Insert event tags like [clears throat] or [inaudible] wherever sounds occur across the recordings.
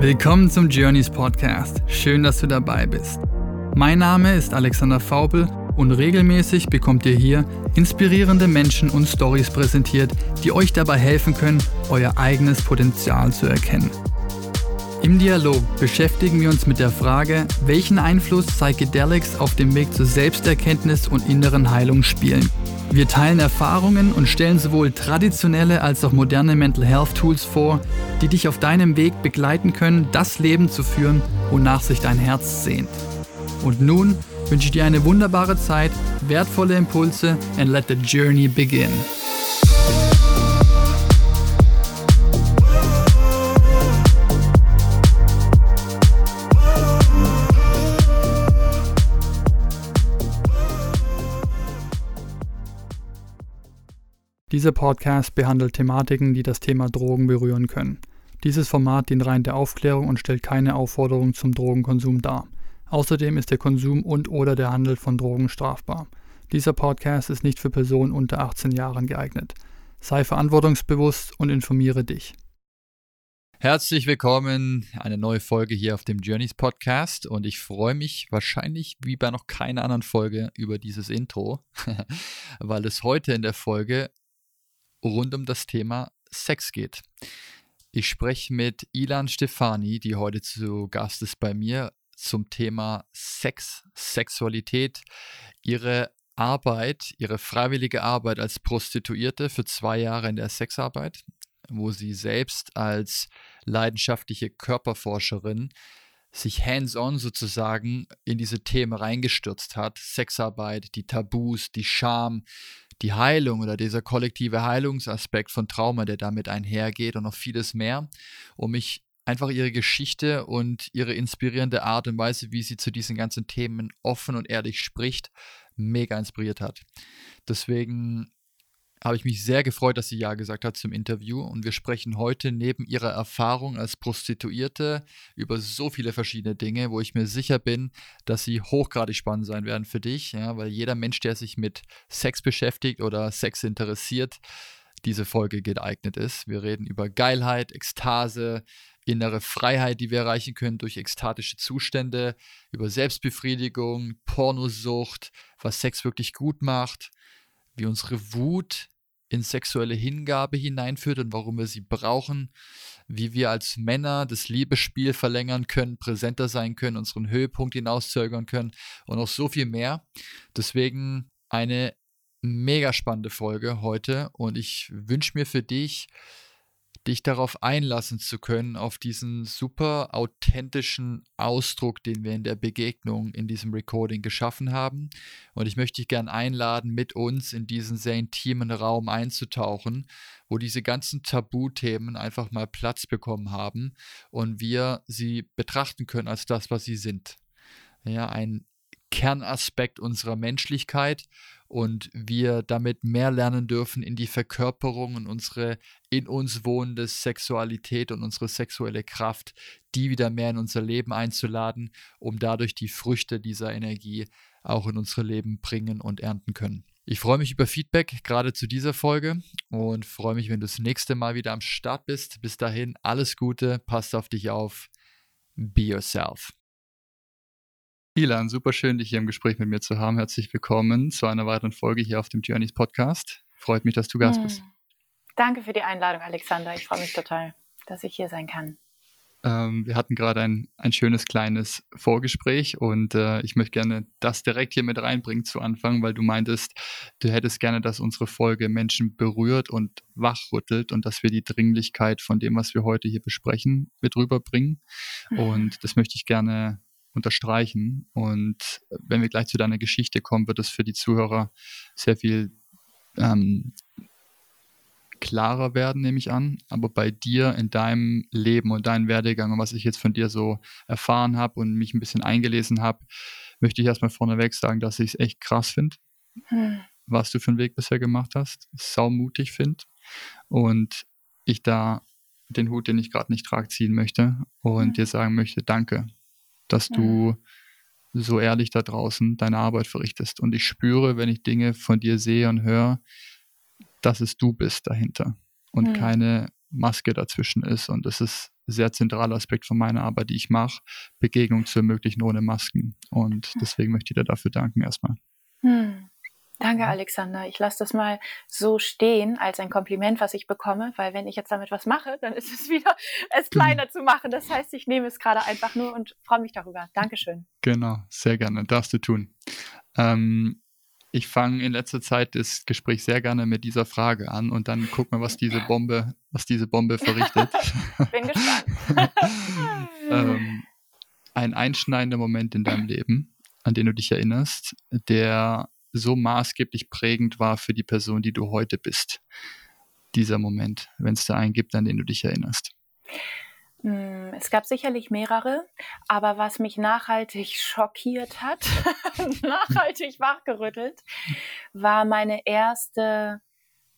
Willkommen zum Journeys Podcast. Schön, dass du dabei bist. Mein Name ist Alexander Faubel und regelmäßig bekommt ihr hier inspirierende Menschen und Stories präsentiert, die euch dabei helfen können, euer eigenes Potenzial zu erkennen. Im Dialog beschäftigen wir uns mit der Frage, welchen Einfluss Psychedelics auf dem Weg zur Selbsterkenntnis und inneren Heilung spielen wir teilen Erfahrungen und stellen sowohl traditionelle als auch moderne Mental Health Tools vor, die dich auf deinem Weg begleiten können, das Leben zu führen, wonach sich dein Herz sehnt. Und nun wünsche ich dir eine wunderbare Zeit, wertvolle Impulse and let the journey begin. Dieser Podcast behandelt Thematiken, die das Thema Drogen berühren können. Dieses Format dient rein der Aufklärung und stellt keine Aufforderung zum Drogenkonsum dar. Außerdem ist der Konsum und/oder der Handel von Drogen strafbar. Dieser Podcast ist nicht für Personen unter 18 Jahren geeignet. Sei verantwortungsbewusst und informiere dich. Herzlich willkommen, eine neue Folge hier auf dem Journeys Podcast und ich freue mich wahrscheinlich wie bei noch keiner anderen Folge über dieses Intro, [laughs] weil es heute in der Folge rund um das Thema Sex geht. Ich spreche mit Ilan Stefani, die heute zu Gast ist bei mir, zum Thema Sex, Sexualität, ihre Arbeit, ihre freiwillige Arbeit als Prostituierte für zwei Jahre in der Sexarbeit, wo sie selbst als leidenschaftliche Körperforscherin sich hands-on sozusagen in diese Themen reingestürzt hat. Sexarbeit, die Tabus, die Scham, die Heilung oder dieser kollektive Heilungsaspekt von Trauma, der damit einhergeht und noch vieles mehr, um mich einfach ihre Geschichte und ihre inspirierende Art und Weise, wie sie zu diesen ganzen Themen offen und ehrlich spricht, mega inspiriert hat. Deswegen habe ich mich sehr gefreut, dass sie Ja gesagt hat zum Interview. Und wir sprechen heute neben ihrer Erfahrung als Prostituierte über so viele verschiedene Dinge, wo ich mir sicher bin, dass sie hochgradig spannend sein werden für dich. Ja, weil jeder Mensch, der sich mit Sex beschäftigt oder Sex interessiert, diese Folge geeignet ist. Wir reden über Geilheit, Ekstase, innere Freiheit, die wir erreichen können durch ekstatische Zustände, über Selbstbefriedigung, Pornosucht, was Sex wirklich gut macht wie unsere Wut in sexuelle Hingabe hineinführt und warum wir sie brauchen, wie wir als Männer das Liebesspiel verlängern können, präsenter sein können, unseren Höhepunkt hinauszögern können und noch so viel mehr. Deswegen eine mega spannende Folge heute und ich wünsche mir für dich, dich darauf einlassen zu können, auf diesen super authentischen Ausdruck, den wir in der Begegnung in diesem Recording geschaffen haben. Und ich möchte dich gern einladen, mit uns in diesen sehr intimen Raum einzutauchen, wo diese ganzen Tabuthemen einfach mal Platz bekommen haben und wir sie betrachten können als das, was sie sind. Ja, ein Kernaspekt unserer Menschlichkeit und wir damit mehr lernen dürfen in die Verkörperung und unsere in uns wohnende Sexualität und unsere sexuelle Kraft, die wieder mehr in unser Leben einzuladen, um dadurch die Früchte dieser Energie auch in unsere Leben bringen und ernten können. Ich freue mich über Feedback gerade zu dieser Folge und freue mich, wenn du das nächste Mal wieder am Start bist. Bis dahin alles Gute, passt auf dich auf, be yourself. Ilan, super schön, dich hier im Gespräch mit mir zu haben. Herzlich willkommen zu einer weiteren Folge hier auf dem Journeys Podcast. Freut mich, dass du Gast hm. bist. Danke für die Einladung, Alexander. Ich freue mich total, dass ich hier sein kann. Ähm, wir hatten gerade ein, ein schönes kleines Vorgespräch und äh, ich möchte gerne das direkt hier mit reinbringen zu Anfang, weil du meintest, du hättest gerne, dass unsere Folge Menschen berührt und wachrüttelt und dass wir die Dringlichkeit von dem, was wir heute hier besprechen, mit rüberbringen. Mhm. Und das möchte ich gerne unterstreichen. Und wenn wir gleich zu deiner Geschichte kommen, wird es für die Zuhörer sehr viel ähm, klarer werden, nehme ich an. Aber bei dir in deinem Leben und deinem Werdegang und was ich jetzt von dir so erfahren habe und mich ein bisschen eingelesen habe, möchte ich erstmal vorneweg sagen, dass ich es echt krass finde, hm. was du für einen Weg bisher gemacht hast, saumutig finde und ich da den Hut, den ich gerade nicht trage, ziehen möchte und hm. dir sagen möchte, danke, dass du so ehrlich da draußen deine Arbeit verrichtest. Und ich spüre, wenn ich Dinge von dir sehe und höre, dass es du bist dahinter und mhm. keine Maske dazwischen ist. Und das ist ein sehr zentraler Aspekt von meiner Arbeit, die ich mache, Begegnung zu ermöglichen ohne Masken. Und deswegen möchte ich dir dafür danken erstmal. Hm. Danke, Alexander. Ich lasse das mal so stehen als ein Kompliment, was ich bekomme, weil wenn ich jetzt damit was mache, dann ist es [laughs] wieder, es genau. kleiner zu machen. Das heißt, ich nehme es gerade einfach nur und freue mich darüber. Dankeschön. Genau, sehr gerne. Darfst du tun. Ähm, ich fange in letzter Zeit das Gespräch sehr gerne mit dieser Frage an und dann gucken wir, was diese Bombe, was diese Bombe verrichtet. [laughs] Bin gespannt. [laughs] ähm, ein einschneidender Moment in deinem Leben, an den du dich erinnerst, der so maßgeblich prägend war für die Person, die du heute bist. Dieser Moment, wenn es da einen gibt, an den du dich erinnerst. Hm, es gab sicherlich mehrere, aber was mich nachhaltig schockiert hat, [laughs] nachhaltig wachgerüttelt, war meine erste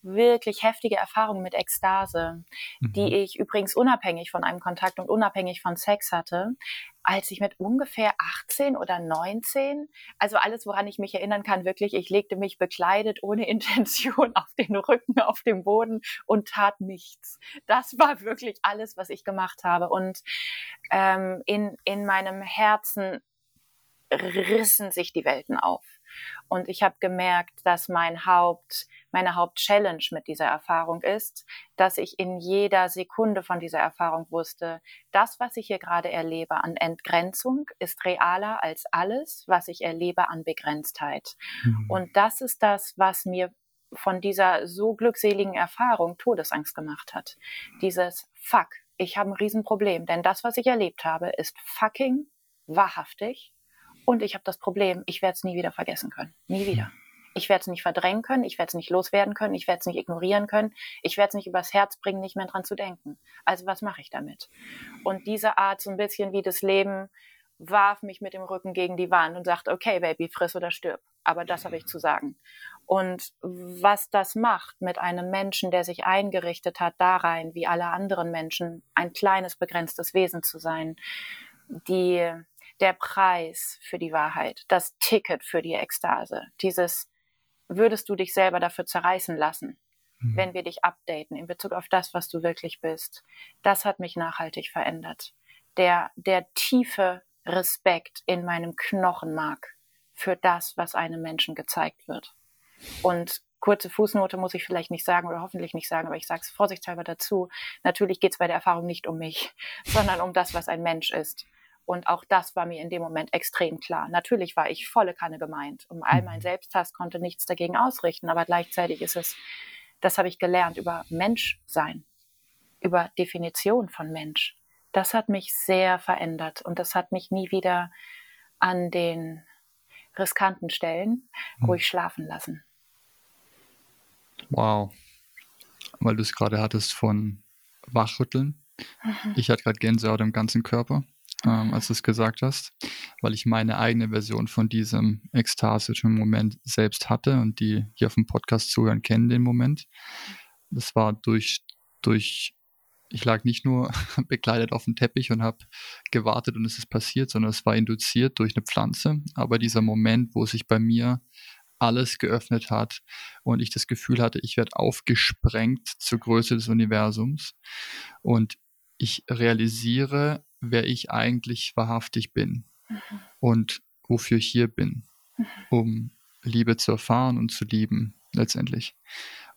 wirklich heftige Erfahrung mit Ekstase, mhm. die ich übrigens unabhängig von einem Kontakt und unabhängig von Sex hatte, als ich mit ungefähr 18 oder 19, also alles, woran ich mich erinnern kann, wirklich, ich legte mich bekleidet ohne [laughs] Intention auf den Rücken, auf dem Boden und tat nichts. Das war wirklich alles, was ich gemacht habe. Und ähm, in, in meinem Herzen rissen sich die Welten auf. Und ich habe gemerkt, dass mein Haupt, meine Hauptchallenge mit dieser Erfahrung ist, dass ich in jeder Sekunde von dieser Erfahrung wusste, das, was ich hier gerade erlebe an Entgrenzung, ist realer als alles, was ich erlebe an Begrenztheit. Mhm. Und das ist das, was mir von dieser so glückseligen Erfahrung Todesangst gemacht hat. Dieses Fuck, ich habe ein Riesenproblem, denn das, was ich erlebt habe, ist fucking wahrhaftig und ich habe das Problem, ich werde es nie wieder vergessen können. Nie wieder. Ich werde es nicht verdrängen können, ich werde es nicht loswerden können, ich werde es nicht ignorieren können, ich werde es nicht übers Herz bringen, nicht mehr dran zu denken. Also was mache ich damit? Und diese Art, so ein bisschen wie das Leben, warf mich mit dem Rücken gegen die Wand und sagt, okay, Baby, friss oder stirb. Aber das habe ich zu sagen. Und was das macht mit einem Menschen, der sich eingerichtet hat, da rein, wie alle anderen Menschen, ein kleines, begrenztes Wesen zu sein, die der Preis für die Wahrheit, das Ticket für die Ekstase, dieses würdest du dich selber dafür zerreißen lassen, mhm. wenn wir dich updaten in Bezug auf das, was du wirklich bist. Das hat mich nachhaltig verändert. Der, der tiefe Respekt in meinem Knochenmark für das, was einem Menschen gezeigt wird. Und kurze Fußnote muss ich vielleicht nicht sagen oder hoffentlich nicht sagen, aber ich sage es vorsichtshalber dazu. Natürlich geht es bei der Erfahrung nicht um mich, [laughs] sondern um das, was ein Mensch ist. Und auch das war mir in dem Moment extrem klar. Natürlich war ich volle Kanne gemeint. Um all mein mhm. Selbsthass konnte nichts dagegen ausrichten, aber gleichzeitig ist es, das habe ich gelernt über Menschsein, über Definition von Mensch. Das hat mich sehr verändert und das hat mich nie wieder an den riskanten Stellen mhm. ruhig schlafen lassen. Wow. Weil du es gerade hattest von Wachrütteln. Mhm. Ich hatte gerade Gänsehaut im ganzen Körper ähm, als du es gesagt hast, weil ich meine eigene Version von diesem ekstasischen Moment selbst hatte und die hier auf dem Podcast zuhören kennen den Moment. Das war durch, durch ich lag nicht nur [laughs] bekleidet auf dem Teppich und habe gewartet und es ist passiert, sondern es war induziert durch eine Pflanze. Aber dieser Moment, wo sich bei mir alles geöffnet hat und ich das Gefühl hatte, ich werde aufgesprengt zur Größe des Universums und ich realisiere, wer ich eigentlich wahrhaftig bin mhm. und wofür ich hier bin, mhm. um Liebe zu erfahren und zu lieben letztendlich.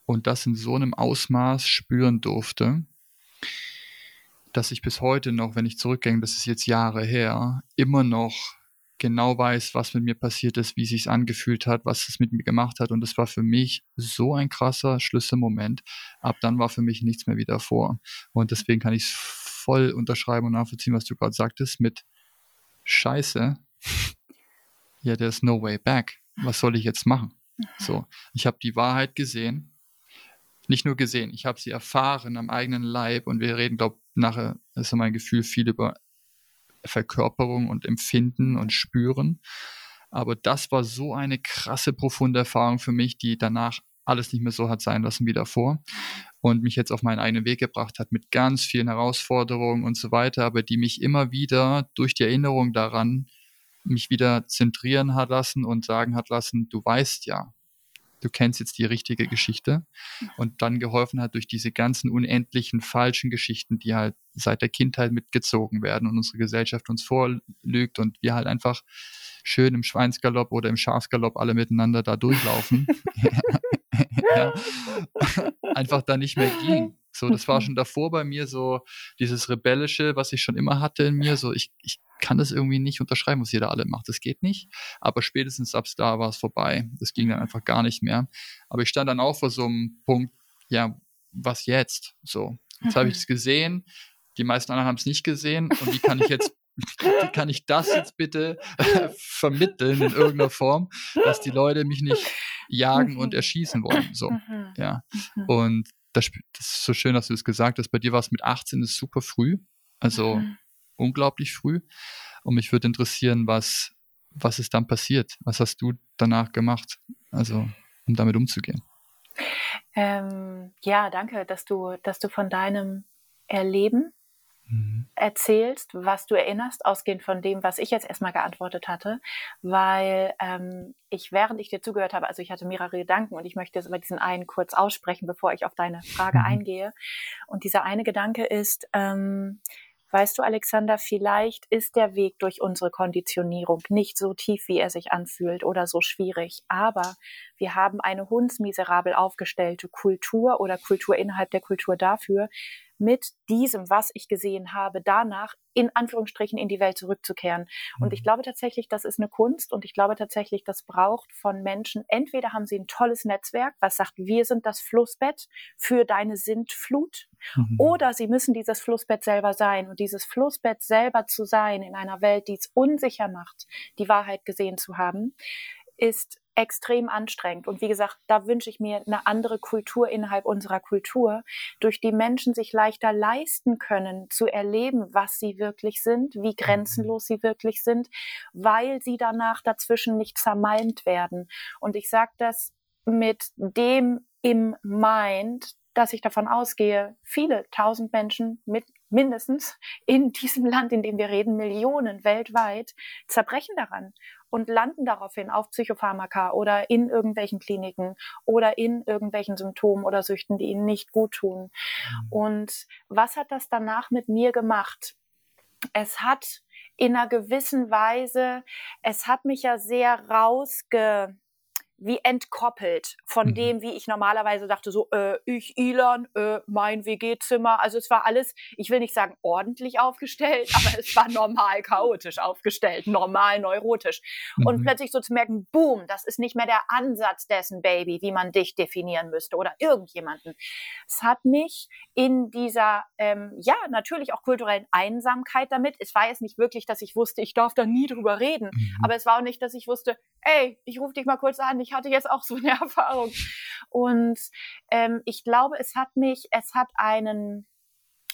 Und das in so einem Ausmaß spüren durfte, dass ich bis heute noch, wenn ich zurückgehe, das ist jetzt Jahre her, immer noch genau weiß, was mit mir passiert ist, wie es sich angefühlt hat, was es mit mir gemacht hat. Und das war für mich so ein krasser Schlüsselmoment. Ab dann war für mich nichts mehr wieder vor. Und deswegen kann ich es voll unterschreiben und nachvollziehen, was du gerade sagtest, mit Scheiße. Ja, there's no way back. Was soll ich jetzt machen? So, ich habe die Wahrheit gesehen. Nicht nur gesehen, ich habe sie erfahren am eigenen Leib und wir reden, glaube ich, nachher, das ist mein Gefühl, viel über Verkörperung und Empfinden und Spüren. Aber das war so eine krasse, profunde Erfahrung für mich, die danach alles nicht mehr so hat sein lassen wie davor und mich jetzt auf meinen eigenen Weg gebracht hat mit ganz vielen Herausforderungen und so weiter, aber die mich immer wieder durch die Erinnerung daran mich wieder zentrieren hat lassen und sagen hat lassen, du weißt ja, du kennst jetzt die richtige Geschichte und dann geholfen hat durch diese ganzen unendlichen falschen Geschichten, die halt seit der Kindheit mitgezogen werden und unsere Gesellschaft uns vorlügt und wir halt einfach schön im Schweinsgalopp oder im Schafsgalopp alle miteinander da durchlaufen. [laughs] [laughs] ja. [laughs] einfach da nicht mehr ging. So, das war schon davor bei mir so dieses Rebellische, was ich schon immer hatte in mir. So, ich, ich kann das irgendwie nicht unterschreiben, was jeder alle macht. Das geht nicht. Aber spätestens ab da war es vorbei. Das ging dann einfach gar nicht mehr. Aber ich stand dann auch vor so einem Punkt, ja, was jetzt? So, jetzt habe ich es gesehen. Die meisten anderen haben es nicht gesehen. Und wie kann ich jetzt [laughs] wie kann ich das jetzt bitte [laughs] vermitteln in irgendeiner Form, dass die Leute mich nicht jagen und erschießen wollen. So, mhm. ja. Mhm. Und das, das, ist so schön, dass du es das gesagt hast. Bei dir war es mit 18 ist super früh, also mhm. unglaublich früh. Und mich würde interessieren, was, was ist dann passiert? Was hast du danach gemacht? Also, um damit umzugehen. Ähm, ja, danke, dass du, dass du von deinem Erleben mhm. erzählst, was du erinnerst, ausgehend von dem, was ich jetzt erstmal geantwortet hatte, weil ähm, ich, während ich dir zugehört habe, also ich hatte mehrere Gedanken und ich möchte jetzt aber diesen einen kurz aussprechen, bevor ich auf deine Frage mhm. eingehe. Und dieser eine Gedanke ist, ähm, Weißt du, Alexander, vielleicht ist der Weg durch unsere Konditionierung nicht so tief, wie er sich anfühlt oder so schwierig, aber wir haben eine hundsmiserabel aufgestellte Kultur oder Kultur innerhalb der Kultur dafür, mit diesem, was ich gesehen habe, danach in Anführungsstrichen in die Welt zurückzukehren. Und ich mhm. glaube tatsächlich, das ist eine Kunst und ich glaube tatsächlich, das braucht von Menschen, entweder haben sie ein tolles Netzwerk, was sagt, wir sind das Flussbett für deine Sintflut, mhm. oder sie müssen dieses Flussbett selber sein. Und dieses Flussbett selber zu sein in einer Welt, die es unsicher macht, die Wahrheit gesehen zu haben, ist extrem anstrengend. Und wie gesagt, da wünsche ich mir eine andere Kultur innerhalb unserer Kultur, durch die Menschen sich leichter leisten können, zu erleben, was sie wirklich sind, wie mhm. grenzenlos sie wirklich sind, weil sie danach dazwischen nicht zermalmt werden. Und ich sage das mit dem im Mind, dass ich davon ausgehe, viele tausend Menschen mit mindestens in diesem Land, in dem wir reden, Millionen weltweit, zerbrechen daran und landen daraufhin auf Psychopharmaka oder in irgendwelchen Kliniken oder in irgendwelchen Symptomen oder Süchten, die ihnen nicht gut tun. Mhm. Und was hat das danach mit mir gemacht? Es hat in einer gewissen Weise, es hat mich ja sehr rausge, wie entkoppelt von mhm. dem, wie ich normalerweise dachte, so, äh, ich, Ilan, äh, mein WG-Zimmer. Also es war alles, ich will nicht sagen ordentlich aufgestellt, [laughs] aber es war normal chaotisch aufgestellt, normal neurotisch. Mhm. Und plötzlich so zu merken, boom, das ist nicht mehr der Ansatz dessen Baby, wie man dich definieren müsste oder irgendjemanden. Es hat mich in dieser, ähm, ja, natürlich auch kulturellen Einsamkeit damit. Es war jetzt nicht wirklich, dass ich wusste, ich darf da nie drüber reden, mhm. aber es war auch nicht, dass ich wusste, ey, ich rufe dich mal kurz an, ich hatte jetzt auch so eine [laughs] Erfahrung. Und ähm, ich glaube, es hat mich, es hat einen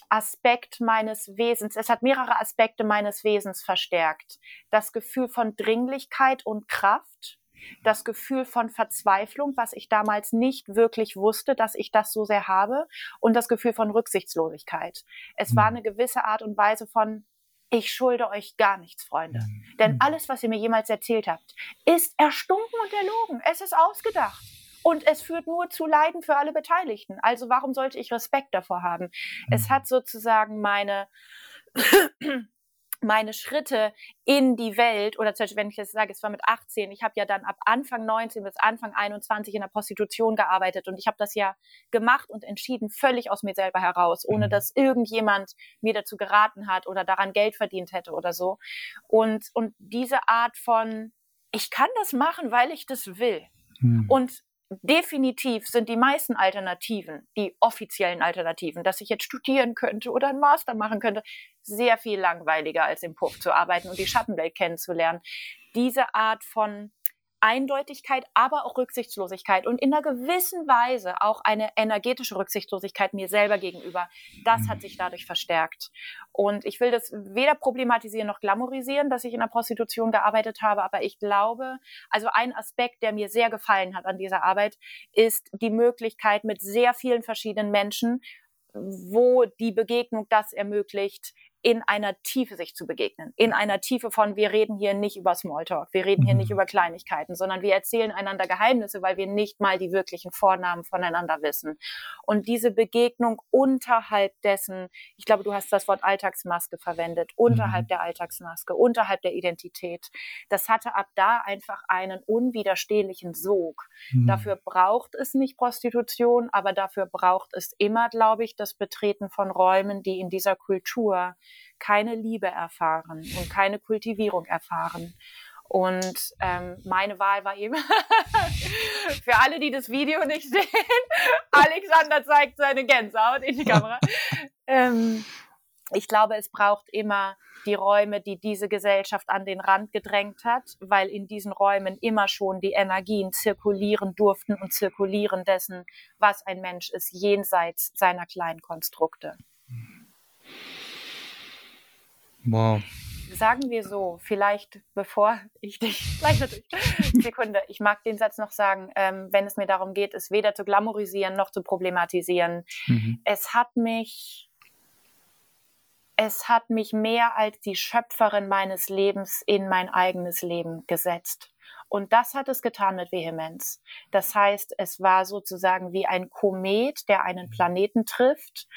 Aspekt meines Wesens, es hat mehrere Aspekte meines Wesens verstärkt. Das Gefühl von Dringlichkeit und Kraft, das Gefühl von Verzweiflung, was ich damals nicht wirklich wusste, dass ich das so sehr habe, und das Gefühl von Rücksichtslosigkeit. Es war mhm. eine gewisse Art und Weise von, ich schulde euch gar nichts, Freunde. Mhm. Denn mhm. alles, was ihr mir jemals erzählt habt, ist erstunken und erlogen. Es ist ausgedacht. Und es führt nur zu Leiden für alle Beteiligten. Also warum sollte ich Respekt davor haben? Es mhm. hat sozusagen meine meine Schritte in die Welt, oder zum Beispiel, wenn ich jetzt sage, es war mit 18, ich habe ja dann ab Anfang 19 bis Anfang 21 in der Prostitution gearbeitet und ich habe das ja gemacht und entschieden, völlig aus mir selber heraus, ohne mhm. dass irgendjemand mir dazu geraten hat oder daran Geld verdient hätte oder so. Und, und diese Art von, ich kann das machen, weil ich das will. Mhm. Und definitiv sind die meisten Alternativen, die offiziellen Alternativen, dass ich jetzt studieren könnte oder einen Master machen könnte, sehr viel langweiliger als im Puff zu arbeiten und die Schattenwelt kennenzulernen. Diese Art von Eindeutigkeit, aber auch Rücksichtslosigkeit und in einer gewissen Weise auch eine energetische Rücksichtslosigkeit mir selber gegenüber. Das hat sich dadurch verstärkt. Und ich will das weder problematisieren noch glamourisieren, dass ich in der Prostitution gearbeitet habe, aber ich glaube, also ein Aspekt, der mir sehr gefallen hat an dieser Arbeit, ist die Möglichkeit mit sehr vielen verschiedenen Menschen, wo die Begegnung das ermöglicht, in einer Tiefe sich zu begegnen. In einer Tiefe von, wir reden hier nicht über Smalltalk, wir reden hier nicht mhm. über Kleinigkeiten, sondern wir erzählen einander Geheimnisse, weil wir nicht mal die wirklichen Vornamen voneinander wissen. Und diese Begegnung unterhalb dessen, ich glaube, du hast das Wort Alltagsmaske verwendet, unterhalb mhm. der Alltagsmaske, unterhalb der Identität, das hatte ab da einfach einen unwiderstehlichen Sog. Mhm. Dafür braucht es nicht Prostitution, aber dafür braucht es immer, glaube ich, das Betreten von Räumen, die in dieser Kultur keine Liebe erfahren und keine Kultivierung erfahren. Und ähm, meine Wahl war eben, [laughs] für alle, die das Video nicht sehen, [laughs] Alexander zeigt seine Gänsehaut in die Kamera. ähm, ich glaube, es braucht immer die Räume, die diese Gesellschaft an den Rand gedrängt hat, weil in diesen Räumen immer schon die Energien zirkulieren durften und zirkulieren dessen, was ein Mensch ist, jenseits seiner kleinen Konstrukte. Wow. Sagen wir so, vielleicht bevor ich dich, [laughs] gleich natürlich, Sekunde, ich mag den Satz noch sagen, ähm, wenn es mir darum geht, es weder zu glamourisieren noch zu problematisieren. Mhm. Es hat mich es hat mich mehr als die Schöpferin meines Lebens in mein eigenes Leben gesetzt. Und das hat es getan mit Vehemenz. Das heißt, es war sozusagen wie ein Komet, der einen Planeten trifft,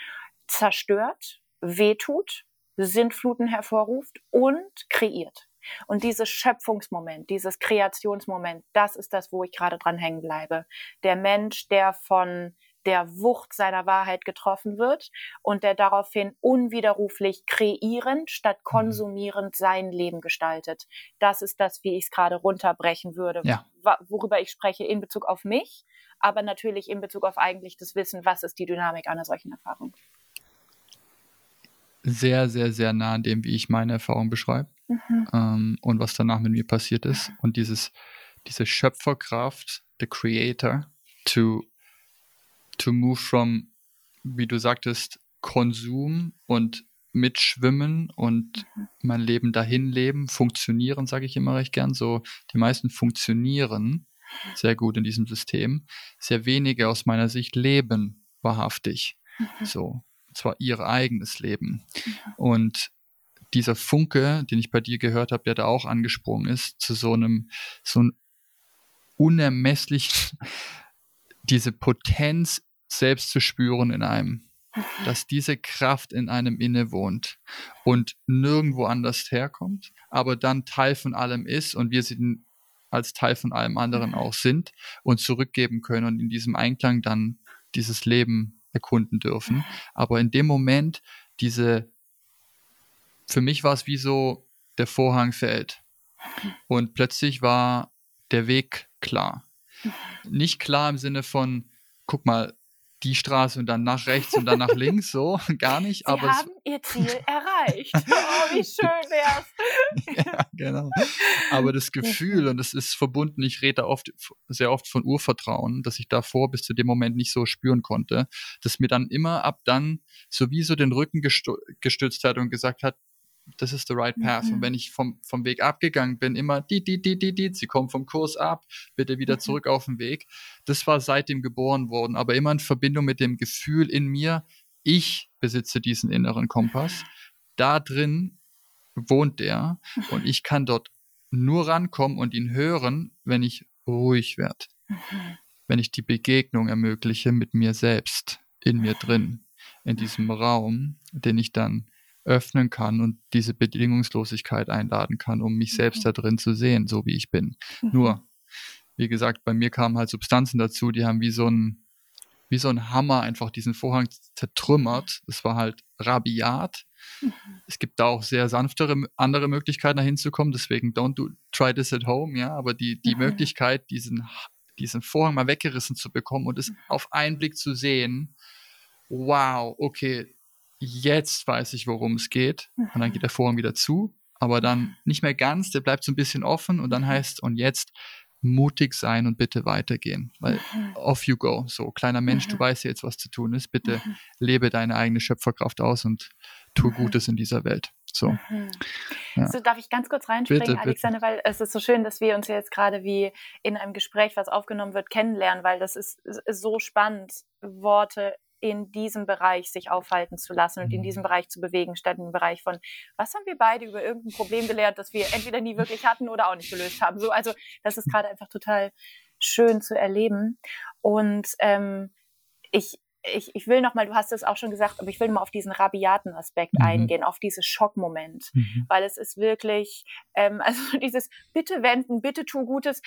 zerstört, wehtut, Sintfluten hervorruft und kreiert. Und dieses Schöpfungsmoment, dieses Kreationsmoment, das ist das, wo ich gerade dran hängen bleibe. Der Mensch, der von der Wucht seiner Wahrheit getroffen wird und der daraufhin unwiderruflich kreierend statt mhm. konsumierend sein Leben gestaltet. Das ist das, wie ich es gerade runterbrechen würde, ja. worüber ich spreche in Bezug auf mich, aber natürlich in Bezug auf eigentlich das Wissen, was ist die Dynamik einer solchen Erfahrung. Sehr, sehr, sehr nah an dem, wie ich meine Erfahrung beschreibe mhm. ähm, und was danach mit mir passiert ist. Und dieses, diese Schöpferkraft, the Creator, to to move from, wie du sagtest, Konsum und mitschwimmen und mhm. mein Leben dahin leben, funktionieren, sage ich immer recht gern. So, die meisten funktionieren sehr gut in diesem System. Sehr wenige aus meiner Sicht leben wahrhaftig. Mhm. So, zwar ihr eigenes Leben. Und dieser Funke, den ich bei dir gehört habe, der da auch angesprungen ist, zu so einem, so einem unermesslichen [laughs] diese Potenz selbst zu spüren in einem, [laughs] dass diese Kraft in einem innewohnt und nirgendwo anders herkommt, aber dann Teil von allem ist und wir sie als Teil von allem anderen auch sind und zurückgeben können und in diesem Einklang dann dieses Leben erkunden dürfen. Aber in dem Moment diese, für mich war es wie so, der Vorhang fällt und plötzlich war der Weg klar nicht klar im Sinne von, guck mal, die Straße und dann nach rechts und dann nach [laughs] links, so, gar nicht. Sie aber haben ihr Ziel erreicht. [laughs] Oh, wie schön wär's. ja, genau. [laughs] Aber das Gefühl, und das ist verbunden, ich rede oft, sehr oft von Urvertrauen, dass ich davor bis zu dem Moment nicht so spüren konnte, dass mir dann immer ab dann sowieso den Rücken gestützt hat und gesagt hat, das ist the right path. Mhm. Und wenn ich vom, vom Weg abgegangen bin, immer die, die, die, die, die, sie kommen vom Kurs ab, bitte wieder mhm. zurück auf den Weg. Das war seitdem geboren worden, aber immer in Verbindung mit dem Gefühl in mir, ich besitze diesen inneren Kompass. Da drin wohnt der und ich kann dort nur rankommen und ihn hören, wenn ich ruhig werde. Mhm. Wenn ich die Begegnung ermögliche mit mir selbst, in mir drin, in diesem Raum, den ich dann öffnen kann und diese Bedingungslosigkeit einladen kann, um mich selbst mhm. da drin zu sehen, so wie ich bin. Mhm. Nur, wie gesagt, bei mir kamen halt Substanzen dazu, die haben wie so ein, wie so ein Hammer einfach diesen Vorhang zertrümmert. Das war halt rabiat. Mhm. Es gibt da auch sehr sanftere andere Möglichkeiten, da hinzukommen. Deswegen don't do, try this at home, ja. Aber die, die mhm. Möglichkeit, diesen, diesen Vorhang mal weggerissen zu bekommen und es mhm. auf einen Blick zu sehen, wow, okay, jetzt weiß ich, worum es geht. Und dann geht der Vorhang wieder zu, aber dann nicht mehr ganz, der bleibt so ein bisschen offen und dann mhm. heißt, und jetzt mutig sein und bitte weitergehen, weil mhm. off you go. So, kleiner Mensch, du mhm. weißt jetzt, was zu tun ist. Bitte lebe deine eigene Schöpferkraft aus und tu Gutes in dieser Welt. So. Ja. so darf ich ganz kurz reinspringen, bitte, Alexander, bitte. weil es ist so schön, dass wir uns jetzt gerade wie in einem Gespräch, was aufgenommen wird, kennenlernen, weil das ist, ist so spannend, Worte in diesem Bereich sich aufhalten zu lassen und in diesem mhm. Bereich zu bewegen, statt im Bereich von, was haben wir beide über irgendein Problem gelernt, das wir entweder nie wirklich hatten oder auch nicht gelöst haben. So, also das ist gerade einfach total schön zu erleben. Und ähm, ich, ich, ich will nochmal, du hast es auch schon gesagt, aber ich will mal auf diesen rabiaten Aspekt mhm. eingehen, auf dieses Schockmoment, mhm. weil es ist wirklich, ähm, [laughs] also dieses Bitte wenden, bitte tu Gutes.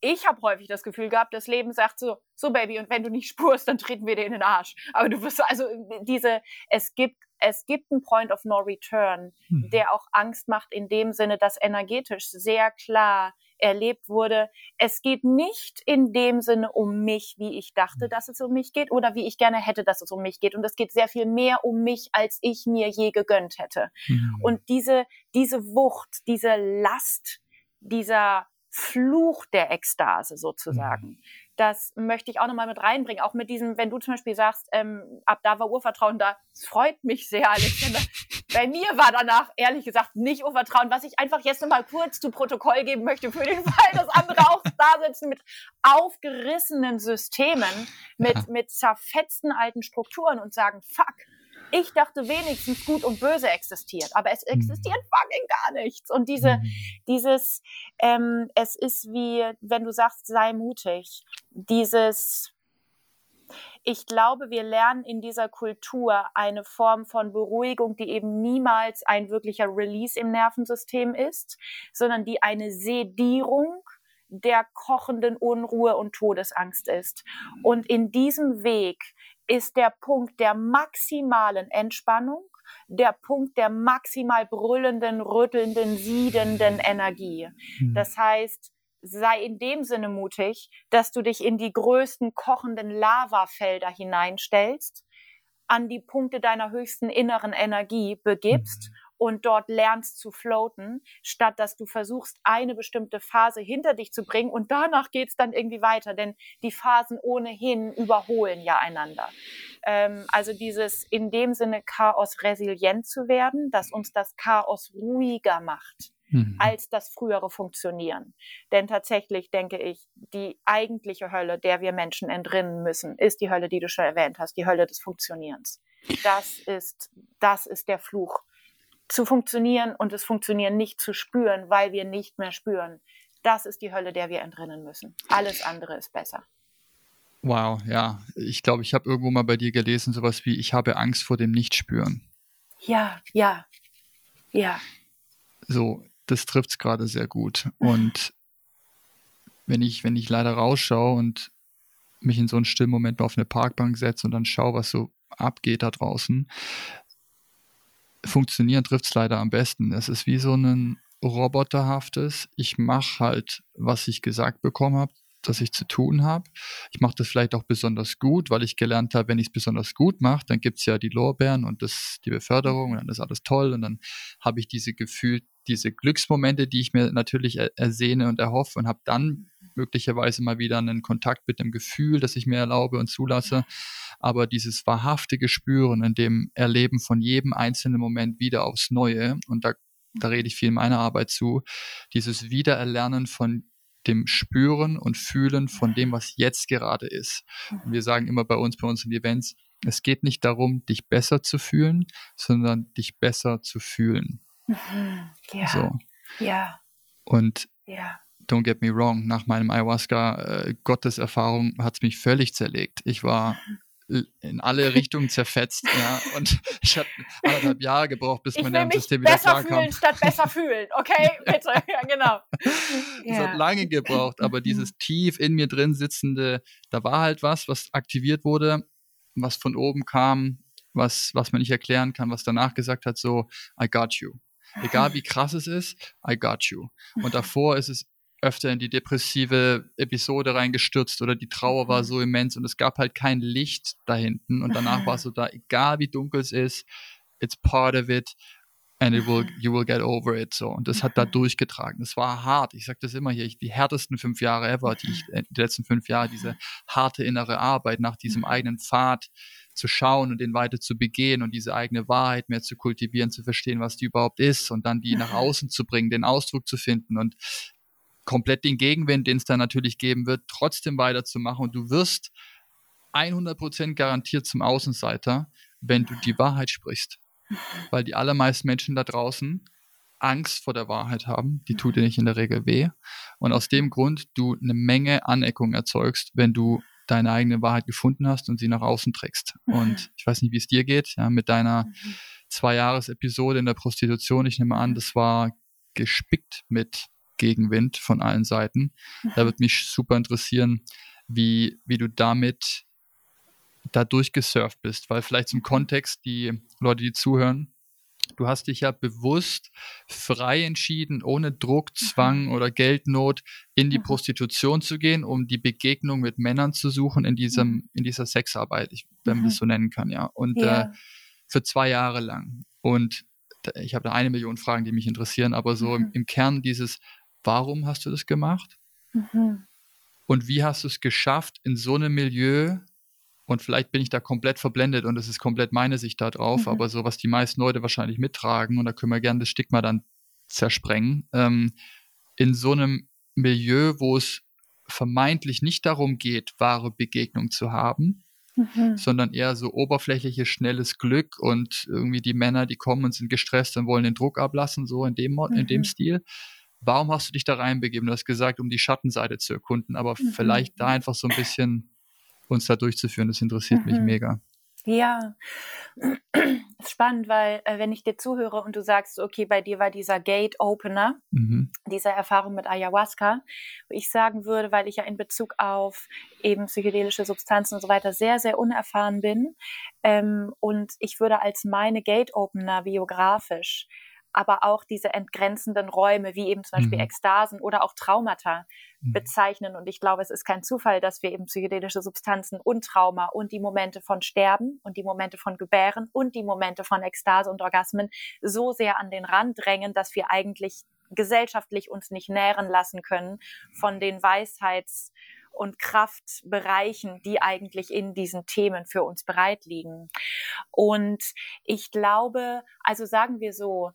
Ich habe häufig das Gefühl gehabt, das Leben sagt so, so Baby, und wenn du nicht spurst, dann treten wir dir in den Arsch. Aber du wirst also diese, es gibt es gibt einen Point of No Return, mhm. der auch Angst macht in dem Sinne, dass energetisch sehr klar erlebt wurde, es geht nicht in dem Sinne um mich, wie ich dachte, dass es um mich geht oder wie ich gerne hätte, dass es um mich geht. Und es geht sehr viel mehr um mich, als ich mir je gegönnt hätte. Mhm. Und diese, diese Wucht, diese Last, dieser Fluch der Ekstase sozusagen, mhm das möchte ich auch nochmal mit reinbringen. Auch mit diesem, wenn du zum Beispiel sagst, ähm, ab da war Urvertrauen da, es freut mich sehr, Alexander. [laughs] Bei mir war danach, ehrlich gesagt, nicht Urvertrauen, was ich einfach jetzt nochmal kurz zu Protokoll geben möchte, für den [laughs] Fall, dass andere auch da sitzen mit aufgerissenen Systemen, mit, [laughs] mit zerfetzten alten Strukturen und sagen, fuck, ich dachte wenigstens gut und böse existiert, aber es existiert mhm. fucking gar nichts. Und diese, mhm. dieses, ähm, es ist wie, wenn du sagst, sei mutig, dieses, ich glaube, wir lernen in dieser Kultur eine Form von Beruhigung, die eben niemals ein wirklicher Release im Nervensystem ist, sondern die eine Sedierung der kochenden Unruhe und Todesangst ist. Und in diesem Weg ist der Punkt der maximalen Entspannung, der Punkt der maximal brüllenden, rüttelnden, siedenden Energie. Mhm. Das heißt, sei in dem Sinne mutig, dass du dich in die größten kochenden Lavafelder hineinstellst, an die Punkte deiner höchsten inneren Energie begibst mhm und dort lernst zu floaten, statt dass du versuchst, eine bestimmte Phase hinter dich zu bringen und danach geht es dann irgendwie weiter, denn die Phasen ohnehin überholen ja einander. Ähm, also dieses in dem Sinne Chaos resilient zu werden, dass uns das Chaos ruhiger macht mhm. als das frühere Funktionieren. Denn tatsächlich denke ich, die eigentliche Hölle, der wir Menschen entrinnen müssen, ist die Hölle, die du schon erwähnt hast, die Hölle des Funktionierens. Das ist, das ist der Fluch zu funktionieren und das Funktionieren nicht zu spüren, weil wir nicht mehr spüren. Das ist die Hölle, der wir entrinnen müssen. Alles andere ist besser. Wow, ja. Ich glaube, ich habe irgendwo mal bei dir gelesen, sowas wie, ich habe Angst vor dem Nichtspüren. Ja, ja, ja. So, das trifft es gerade sehr gut. Und wenn ich, wenn ich leider rausschaue und mich in so einen stillen Moment auf eine Parkbank setze und dann schaue, was so abgeht da draußen, funktionieren trifft es leider am besten. Es ist wie so ein roboterhaftes, ich mache halt, was ich gesagt bekommen habe, dass ich zu tun habe. Ich mache das vielleicht auch besonders gut, weil ich gelernt habe, wenn ich es besonders gut mache, dann gibt es ja die Lorbeeren und das, die Beförderung und dann ist alles toll und dann habe ich diese Gefühl, diese Glücksmomente, die ich mir natürlich er ersehne und erhoffe und habe dann möglicherweise mal wieder einen Kontakt mit dem Gefühl, das ich mir erlaube und zulasse. Aber dieses wahrhaftige Spüren in dem Erleben von jedem einzelnen Moment wieder aufs Neue, und da, da rede ich viel in meiner Arbeit zu, dieses Wiedererlernen von dem Spüren und Fühlen von dem, was jetzt gerade ist. Und wir sagen immer bei uns, bei uns in Events, es geht nicht darum, dich besser zu fühlen, sondern dich besser zu fühlen. Mhm. [laughs] Ja. So. Ja. Und ja don't get me wrong, nach meinem Ayahuasca-Gotteserfahrung äh, hat es mich völlig zerlegt. Ich war [laughs] in alle Richtungen zerfetzt, ja, und [laughs] ich habe anderthalb Jahre gebraucht, bis mein Nervensystem wieder klarkam. Besser fühlen statt besser fühlen, okay, [laughs] bitte, ja, genau. [laughs] Es ja. hat lange gebraucht, aber dieses tief in mir drin sitzende, da war halt was, was aktiviert wurde, was von oben kam, was, was man nicht erklären kann, was danach gesagt hat, so, I got you. Egal wie krass es ist, I got you. Und davor ist es öfter in die depressive Episode reingestürzt oder die Trauer war mhm. so immens und es gab halt kein Licht da hinten und danach war so [laughs] da, egal wie dunkel es ist, it's part of it and it will, you will get over it. So. Und das hat da durchgetragen. Das war hart. Ich sage das immer hier, die härtesten fünf Jahre ever, die ich, äh, die letzten fünf Jahre, diese harte innere Arbeit nach diesem eigenen Pfad zu schauen und den weiter zu begehen und diese eigene Wahrheit mehr zu kultivieren, zu verstehen, was die überhaupt ist und dann die nach außen zu bringen, den Ausdruck zu finden. Und komplett den Gegenwind, den es da natürlich geben wird, trotzdem weiterzumachen. Und du wirst 100% garantiert zum Außenseiter, wenn du die Wahrheit sprichst. Weil die allermeisten Menschen da draußen Angst vor der Wahrheit haben, die tut dir nicht in der Regel weh. Und aus dem Grund du eine Menge Aneckung erzeugst, wenn du deine eigene Wahrheit gefunden hast und sie nach außen trägst. Und ich weiß nicht, wie es dir geht, ja, mit deiner mhm. Zwei-Jahres-Episode in der Prostitution. Ich nehme an, das war gespickt mit Gegenwind von allen Seiten. Da würde mich super interessieren, wie, wie du damit da durchgesurft bist, weil vielleicht zum Kontext, die Leute, die zuhören, du hast dich ja bewusst frei entschieden, ohne Druck, mhm. Zwang oder Geldnot in die mhm. Prostitution zu gehen, um die Begegnung mit Männern zu suchen in diesem, mhm. in dieser Sexarbeit, ich, wenn man das so nennen kann, ja. Und ja. Äh, für zwei Jahre lang. Und ich habe da eine Million Fragen, die mich interessieren, aber so im, im Kern dieses, warum hast du das gemacht? Mhm. Und wie hast du es geschafft, in so einem Milieu und vielleicht bin ich da komplett verblendet und es ist komplett meine Sicht da drauf, mhm. aber so, was die meisten Leute wahrscheinlich mittragen, und da können wir gerne das Stigma dann zersprengen, ähm, in so einem Milieu, wo es vermeintlich nicht darum geht, wahre Begegnung zu haben, mhm. sondern eher so oberflächliches, schnelles Glück und irgendwie die Männer, die kommen und sind gestresst und wollen den Druck ablassen, so in dem, mhm. in dem mhm. Stil. Warum hast du dich da reinbegeben? Du hast gesagt, um die Schattenseite zu erkunden, aber mhm. vielleicht da einfach so ein bisschen uns da durchzuführen. Das interessiert mhm. mich mega. Ja, ist [clears throat] spannend, weil äh, wenn ich dir zuhöre und du sagst, okay, bei dir war dieser Gate Opener, mhm. diese Erfahrung mit Ayahuasca, wo ich sagen würde, weil ich ja in Bezug auf eben psychedelische Substanzen und so weiter sehr, sehr unerfahren bin ähm, und ich würde als meine Gate Opener biografisch aber auch diese entgrenzenden Räume, wie eben zum Beispiel mhm. Ekstasen oder auch Traumata mhm. bezeichnen. Und ich glaube, es ist kein Zufall, dass wir eben psychedelische Substanzen und Trauma und die Momente von Sterben und die Momente von Gebären und die Momente von Ekstase und Orgasmen so sehr an den Rand drängen, dass wir eigentlich gesellschaftlich uns nicht nähren lassen können von den Weisheits- und Kraftbereichen, die eigentlich in diesen Themen für uns bereit liegen. Und ich glaube, also sagen wir so,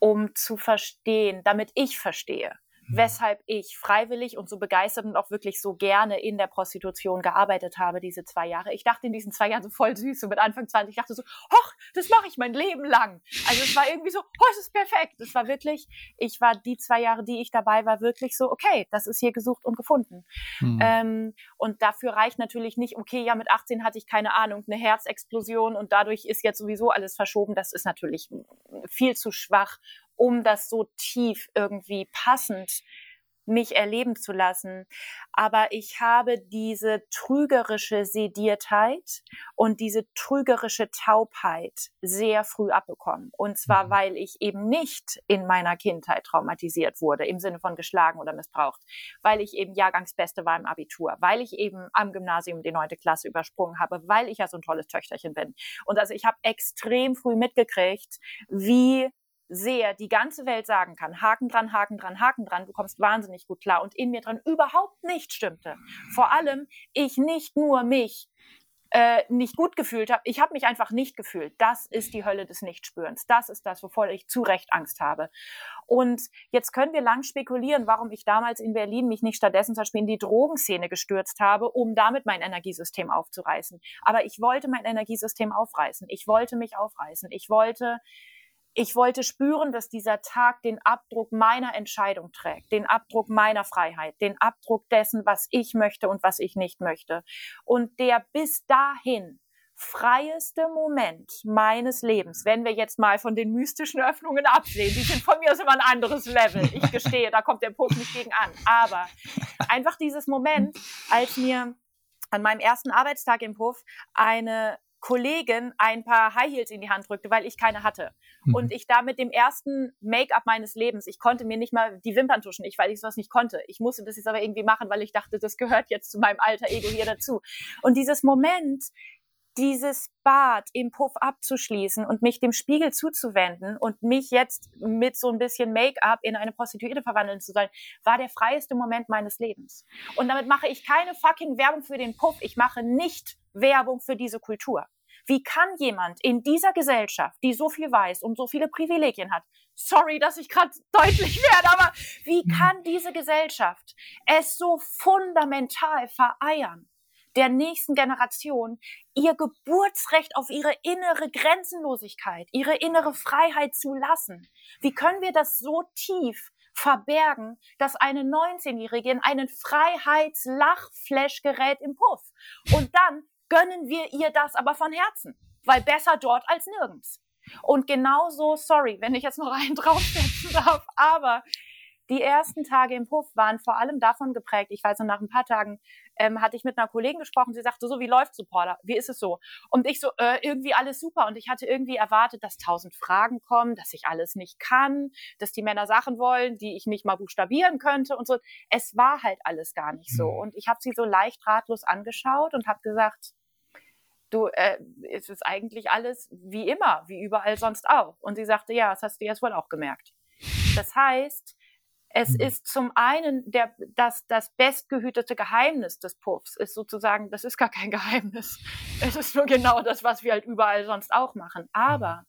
um zu verstehen, damit ich verstehe. Weshalb ich freiwillig und so begeistert und auch wirklich so gerne in der Prostitution gearbeitet habe, diese zwei Jahre. Ich dachte in diesen zwei Jahren so voll süß, so mit Anfang 20, ich dachte so, hoch, das mache ich mein Leben lang. Also es war irgendwie so, oh, es ist perfekt. Es war wirklich, ich war die zwei Jahre, die ich dabei war, wirklich so, okay, das ist hier gesucht und gefunden. Mhm. Ähm, und dafür reicht natürlich nicht, okay, ja, mit 18 hatte ich keine Ahnung, eine Herzexplosion und dadurch ist jetzt sowieso alles verschoben. Das ist natürlich viel zu schwach um das so tief irgendwie passend mich erleben zu lassen. Aber ich habe diese trügerische Sediertheit und diese trügerische Taubheit sehr früh abbekommen. Und zwar, mhm. weil ich eben nicht in meiner Kindheit traumatisiert wurde, im Sinne von geschlagen oder missbraucht, weil ich eben Jahrgangsbeste war im Abitur, weil ich eben am Gymnasium die neunte Klasse übersprungen habe, weil ich ja so ein tolles Töchterchen bin. Und also ich habe extrem früh mitgekriegt, wie sehr die ganze Welt sagen kann, Haken dran, Haken dran, Haken dran, du kommst wahnsinnig gut klar und in mir dran überhaupt nicht stimmte. Vor allem ich nicht nur mich äh, nicht gut gefühlt habe, ich habe mich einfach nicht gefühlt. Das ist die Hölle des Nichtspürens. Das ist das, wovor ich zu Recht Angst habe. Und jetzt können wir lang spekulieren, warum ich damals in Berlin mich nicht stattdessen zum Beispiel in die Drogenszene gestürzt habe, um damit mein Energiesystem aufzureißen. Aber ich wollte mein Energiesystem aufreißen. Ich wollte mich aufreißen. Ich wollte ich wollte spüren, dass dieser Tag den Abdruck meiner Entscheidung trägt, den Abdruck meiner Freiheit, den Abdruck dessen, was ich möchte und was ich nicht möchte. Und der bis dahin freieste Moment meines Lebens, wenn wir jetzt mal von den mystischen Öffnungen absehen, die sind von mir aus immer ein anderes Level. Ich gestehe, da kommt der Puff nicht gegen an. Aber einfach dieses Moment, als mir an meinem ersten Arbeitstag im Puff eine Kollegin ein paar High Heels in die Hand drückte, weil ich keine hatte. Mhm. Und ich da mit dem ersten Make-up meines Lebens, ich konnte mir nicht mal die Wimpern tuschen, ich, weil ich sowas nicht konnte. Ich musste das jetzt aber irgendwie machen, weil ich dachte, das gehört jetzt zu meinem alter Ego hier dazu. Und dieses Moment, dieses Bad im Puff abzuschließen und mich dem Spiegel zuzuwenden und mich jetzt mit so ein bisschen Make-up in eine Prostituierte verwandeln zu sollen, war der freieste Moment meines Lebens. Und damit mache ich keine fucking Werbung für den Puff. Ich mache nicht Werbung für diese Kultur. Wie kann jemand in dieser Gesellschaft, die so viel weiß und so viele Privilegien hat, sorry, dass ich gerade [laughs] deutlich werde, aber wie mhm. kann diese Gesellschaft es so fundamental vereiern, der nächsten Generation ihr Geburtsrecht auf ihre innere Grenzenlosigkeit, ihre innere Freiheit zu lassen? Wie können wir das so tief verbergen, dass eine 19-Jährige in einen Freiheitslachflash gerät im Puff? Und dann gönnen wir ihr das aber von Herzen, weil besser dort als nirgends. Und genauso, sorry, wenn ich jetzt noch einen [laughs] draufsetzen darf, aber die ersten Tage im Puff waren vor allem davon geprägt. Ich weiß noch, nach ein paar Tagen ähm, hatte ich mit einer Kollegin gesprochen. Sie sagte so, wie läuft Supporter? Wie ist es so? Und ich so, äh, irgendwie alles super. Und ich hatte irgendwie erwartet, dass tausend Fragen kommen, dass ich alles nicht kann, dass die Männer Sachen wollen, die ich nicht mal buchstabieren könnte und so. Es war halt alles gar nicht so. Mhm. Und ich habe sie so leicht ratlos angeschaut und habe gesagt, du, äh, es ist eigentlich alles wie immer, wie überall sonst auch. Und sie sagte, ja, das hast du jetzt wohl auch gemerkt. Das heißt, es mhm. ist zum einen der, das, das bestgehütete Geheimnis des Puffs, ist sozusagen, das ist gar kein [laughs] Geheimnis. Es ist nur genau das, was wir halt überall sonst auch machen. Aber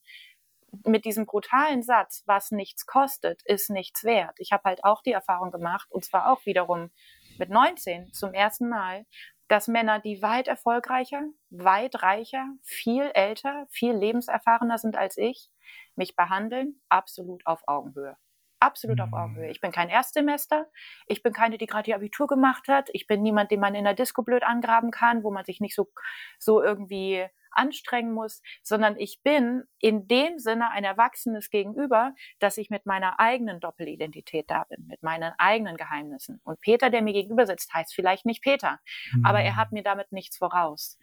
mit diesem brutalen Satz, was nichts kostet, ist nichts wert. Ich habe halt auch die Erfahrung gemacht, und zwar auch wiederum mit 19 zum ersten Mal, dass Männer, die weit erfolgreicher, weit reicher, viel älter, viel lebenserfahrener sind als ich, mich behandeln absolut auf Augenhöhe absolut auf Augenhöhe. Mhm. Ich bin kein Erstsemester, ich bin keine, die gerade ihr Abitur gemacht hat, ich bin niemand, den man in der Disco blöd angraben kann, wo man sich nicht so, so irgendwie anstrengen muss, sondern ich bin in dem Sinne ein Erwachsenes gegenüber, dass ich mit meiner eigenen Doppelidentität da bin, mit meinen eigenen Geheimnissen. Und Peter, der mir gegenüber sitzt, heißt vielleicht nicht Peter, mhm. aber er hat mir damit nichts voraus.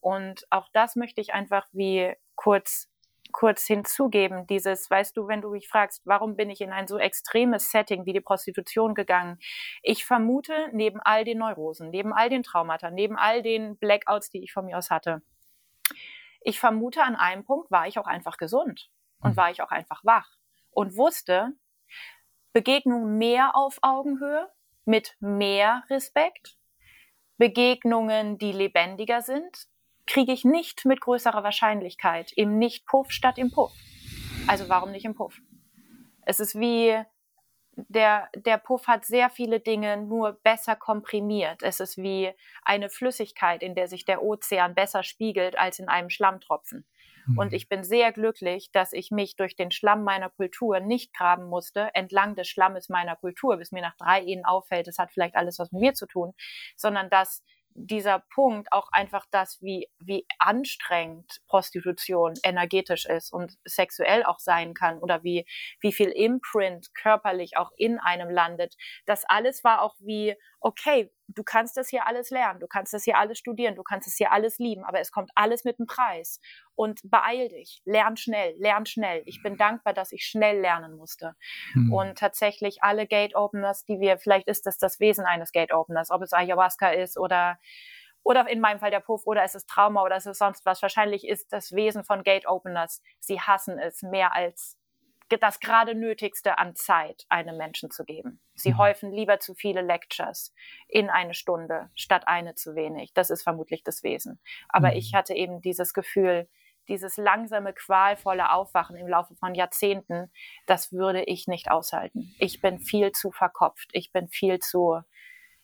Und auch das möchte ich einfach wie kurz kurz hinzugeben, dieses, weißt du, wenn du mich fragst, warum bin ich in ein so extremes Setting wie die Prostitution gegangen? Ich vermute, neben all den Neurosen, neben all den Traumata, neben all den Blackouts, die ich von mir aus hatte, ich vermute, an einem Punkt war ich auch einfach gesund und mhm. war ich auch einfach wach und wusste, Begegnungen mehr auf Augenhöhe, mit mehr Respekt, Begegnungen, die lebendiger sind, kriege ich nicht mit größerer Wahrscheinlichkeit im Nicht-Puff statt im Puff. Also warum nicht im Puff? Es ist wie der, der Puff hat sehr viele Dinge nur besser komprimiert. Es ist wie eine Flüssigkeit, in der sich der Ozean besser spiegelt als in einem Schlammtropfen. Mhm. Und ich bin sehr glücklich, dass ich mich durch den Schlamm meiner Kultur nicht graben musste, entlang des Schlammes meiner Kultur, bis mir nach drei Ehen auffällt, es hat vielleicht alles was mit mir zu tun, sondern dass dieser Punkt auch einfach das, wie, wie anstrengend Prostitution energetisch ist und sexuell auch sein kann oder wie, wie viel Imprint körperlich auch in einem landet. Das alles war auch wie, okay, du kannst das hier alles lernen, du kannst das hier alles studieren, du kannst es hier alles lieben, aber es kommt alles mit einem Preis. Und beeil dich, lern schnell, lern schnell. Ich bin dankbar, dass ich schnell lernen musste. Mhm. Und tatsächlich alle Gate Openers, die wir, vielleicht ist das das Wesen eines Gate Openers, ob es Ayahuasca ist oder oder in meinem Fall der Puff oder ist es Trauma oder ist es sonst was. Wahrscheinlich ist das Wesen von Gate Openers, sie hassen es mehr als das gerade Nötigste an Zeit einem Menschen zu geben. Sie mhm. häufen lieber zu viele Lectures in eine Stunde statt eine zu wenig. Das ist vermutlich das Wesen. Aber mhm. ich hatte eben dieses Gefühl, dieses langsame, qualvolle Aufwachen im Laufe von Jahrzehnten, das würde ich nicht aushalten. Ich bin viel zu verkopft. Ich bin viel zu,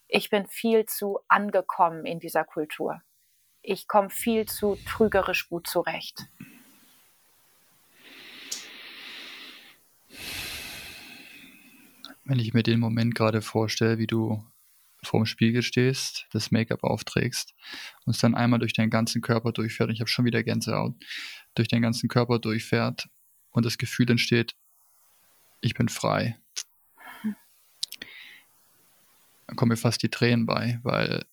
ich bin viel zu angekommen in dieser Kultur. Ich komme viel zu trügerisch gut zurecht. Wenn ich mir den Moment gerade vorstelle, wie du vorm Spiegel stehst, das Make-up aufträgst und es dann einmal durch deinen ganzen Körper durchfährt, und ich habe schon wieder Gänsehaut, durch deinen ganzen Körper durchfährt und das Gefühl entsteht, ich bin frei. Dann kommen mir fast die Tränen bei, weil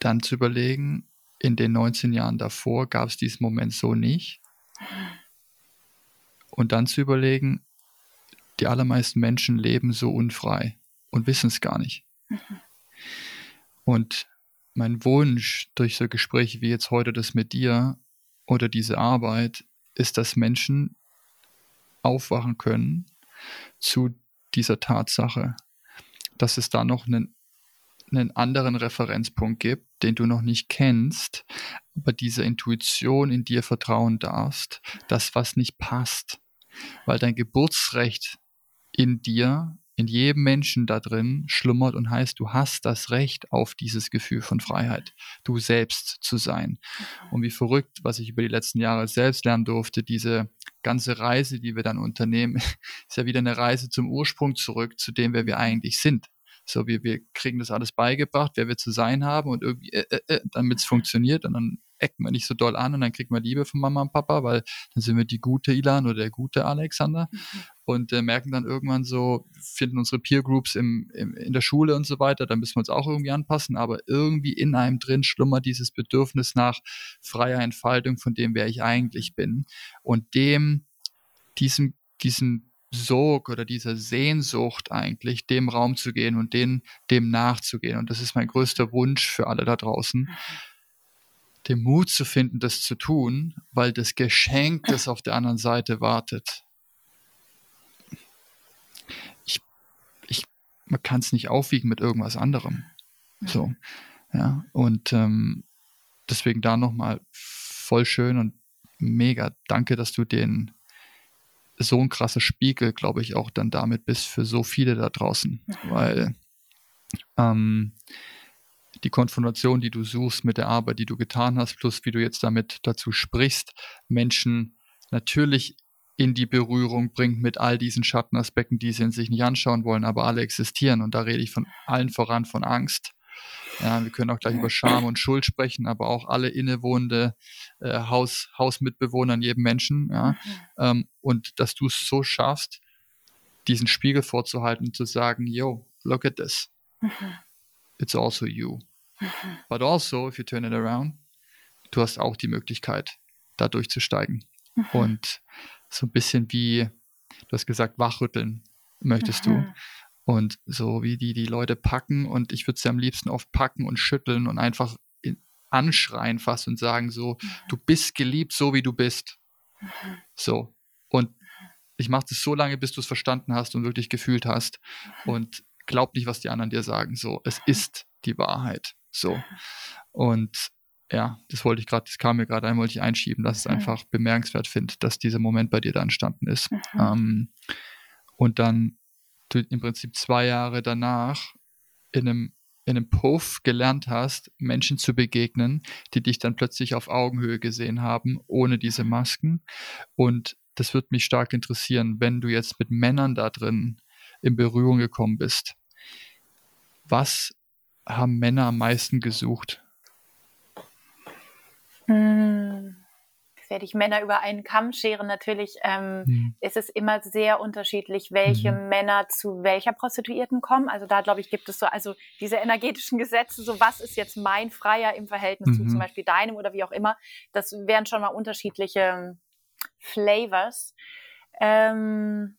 dann zu überlegen, in den 19 Jahren davor gab es diesen Moment so nicht. Und dann zu überlegen, die allermeisten Menschen leben so unfrei und wissen es gar nicht. Mhm. Und mein Wunsch durch so Gespräche wie jetzt heute das mit dir oder diese Arbeit ist, dass Menschen aufwachen können zu dieser Tatsache, dass es da noch einen, einen anderen Referenzpunkt gibt, den du noch nicht kennst, aber dieser Intuition in dir vertrauen darfst, dass was nicht passt, weil dein Geburtsrecht in dir in jedem Menschen da drin schlummert und heißt, du hast das Recht auf dieses Gefühl von Freiheit, du selbst zu sein. Mhm. Und wie verrückt, was ich über die letzten Jahre selbst lernen durfte, diese ganze Reise, die wir dann unternehmen, [laughs] ist ja wieder eine Reise zum Ursprung zurück, zu dem, wer wir eigentlich sind. So, wir, wir kriegen das alles beigebracht, wer wir zu sein haben und irgendwie, äh, äh, äh damit es funktioniert und dann ecken wir nicht so doll an und dann kriegen wir Liebe von Mama und Papa, weil dann sind wir die gute Ilan oder der gute Alexander mhm. und äh, merken dann irgendwann so, finden unsere Peer Groups im, im, in der Schule und so weiter, da müssen wir uns auch irgendwie anpassen, aber irgendwie in einem drin schlummert dieses Bedürfnis nach freier Entfaltung von dem, wer ich eigentlich bin und dem, diesem, diesem Sog oder dieser Sehnsucht eigentlich, dem Raum zu gehen und den, dem nachzugehen. Und das ist mein größter Wunsch für alle da draußen, mhm den Mut zu finden, das zu tun, weil das Geschenk, das auf der anderen Seite wartet, ich, ich, man kann es nicht aufwiegen mit irgendwas anderem. So, ja, und ähm, deswegen da nochmal voll schön und mega. Danke, dass du den so ein krasser Spiegel, glaube ich, auch dann damit bist für so viele da draußen, weil ähm, die Konfrontation, die du suchst mit der Arbeit, die du getan hast, plus wie du jetzt damit dazu sprichst, Menschen natürlich in die Berührung bringt mit all diesen Schattenaspekten, die sie in sich nicht anschauen wollen, aber alle existieren. Und da rede ich von allen voran von Angst. Ja, wir können auch gleich über Scham und Schuld sprechen, aber auch alle innewohnende äh, Haus, Hausmitbewohner in jedem Menschen. Ja, mhm. ähm, und dass du es so schaffst, diesen Spiegel vorzuhalten und zu sagen, yo, look at this. Mhm it's also you. Mhm. But also, if you turn it around, du hast auch die Möglichkeit, da durchzusteigen. Mhm. Und so ein bisschen wie, du hast gesagt, wachrütteln möchtest mhm. du. Und so wie die die Leute packen und ich würde sie am liebsten oft packen und schütteln und einfach in, anschreien fast und sagen so, mhm. du bist geliebt, so wie du bist. Mhm. So. Und ich mache das so lange, bis du es verstanden hast und wirklich gefühlt hast. Mhm. Und glaub nicht, was die anderen dir sagen. So, es ist die Wahrheit. So. Und ja, das wollte ich gerade, das kam mir gerade ein, wollte ich einschieben, dass ich es einfach bemerkenswert finde, dass dieser Moment bei dir da entstanden ist. Ähm, und dann du im Prinzip zwei Jahre danach in einem, in einem Puff gelernt hast, Menschen zu begegnen, die dich dann plötzlich auf Augenhöhe gesehen haben, ohne diese mhm. Masken. Und das würde mich stark interessieren, wenn du jetzt mit Männern da drin in Berührung gekommen bist. Was haben Männer am meisten gesucht? Hm. Werde ich Männer über einen Kamm scheren? Natürlich ähm, hm. ist es immer sehr unterschiedlich, welche hm. Männer zu welcher Prostituierten kommen. Also da glaube ich, gibt es so, also diese energetischen Gesetze, so was ist jetzt mein Freier im Verhältnis mhm. zu zum Beispiel deinem oder wie auch immer. Das wären schon mal unterschiedliche Flavors. Ähm,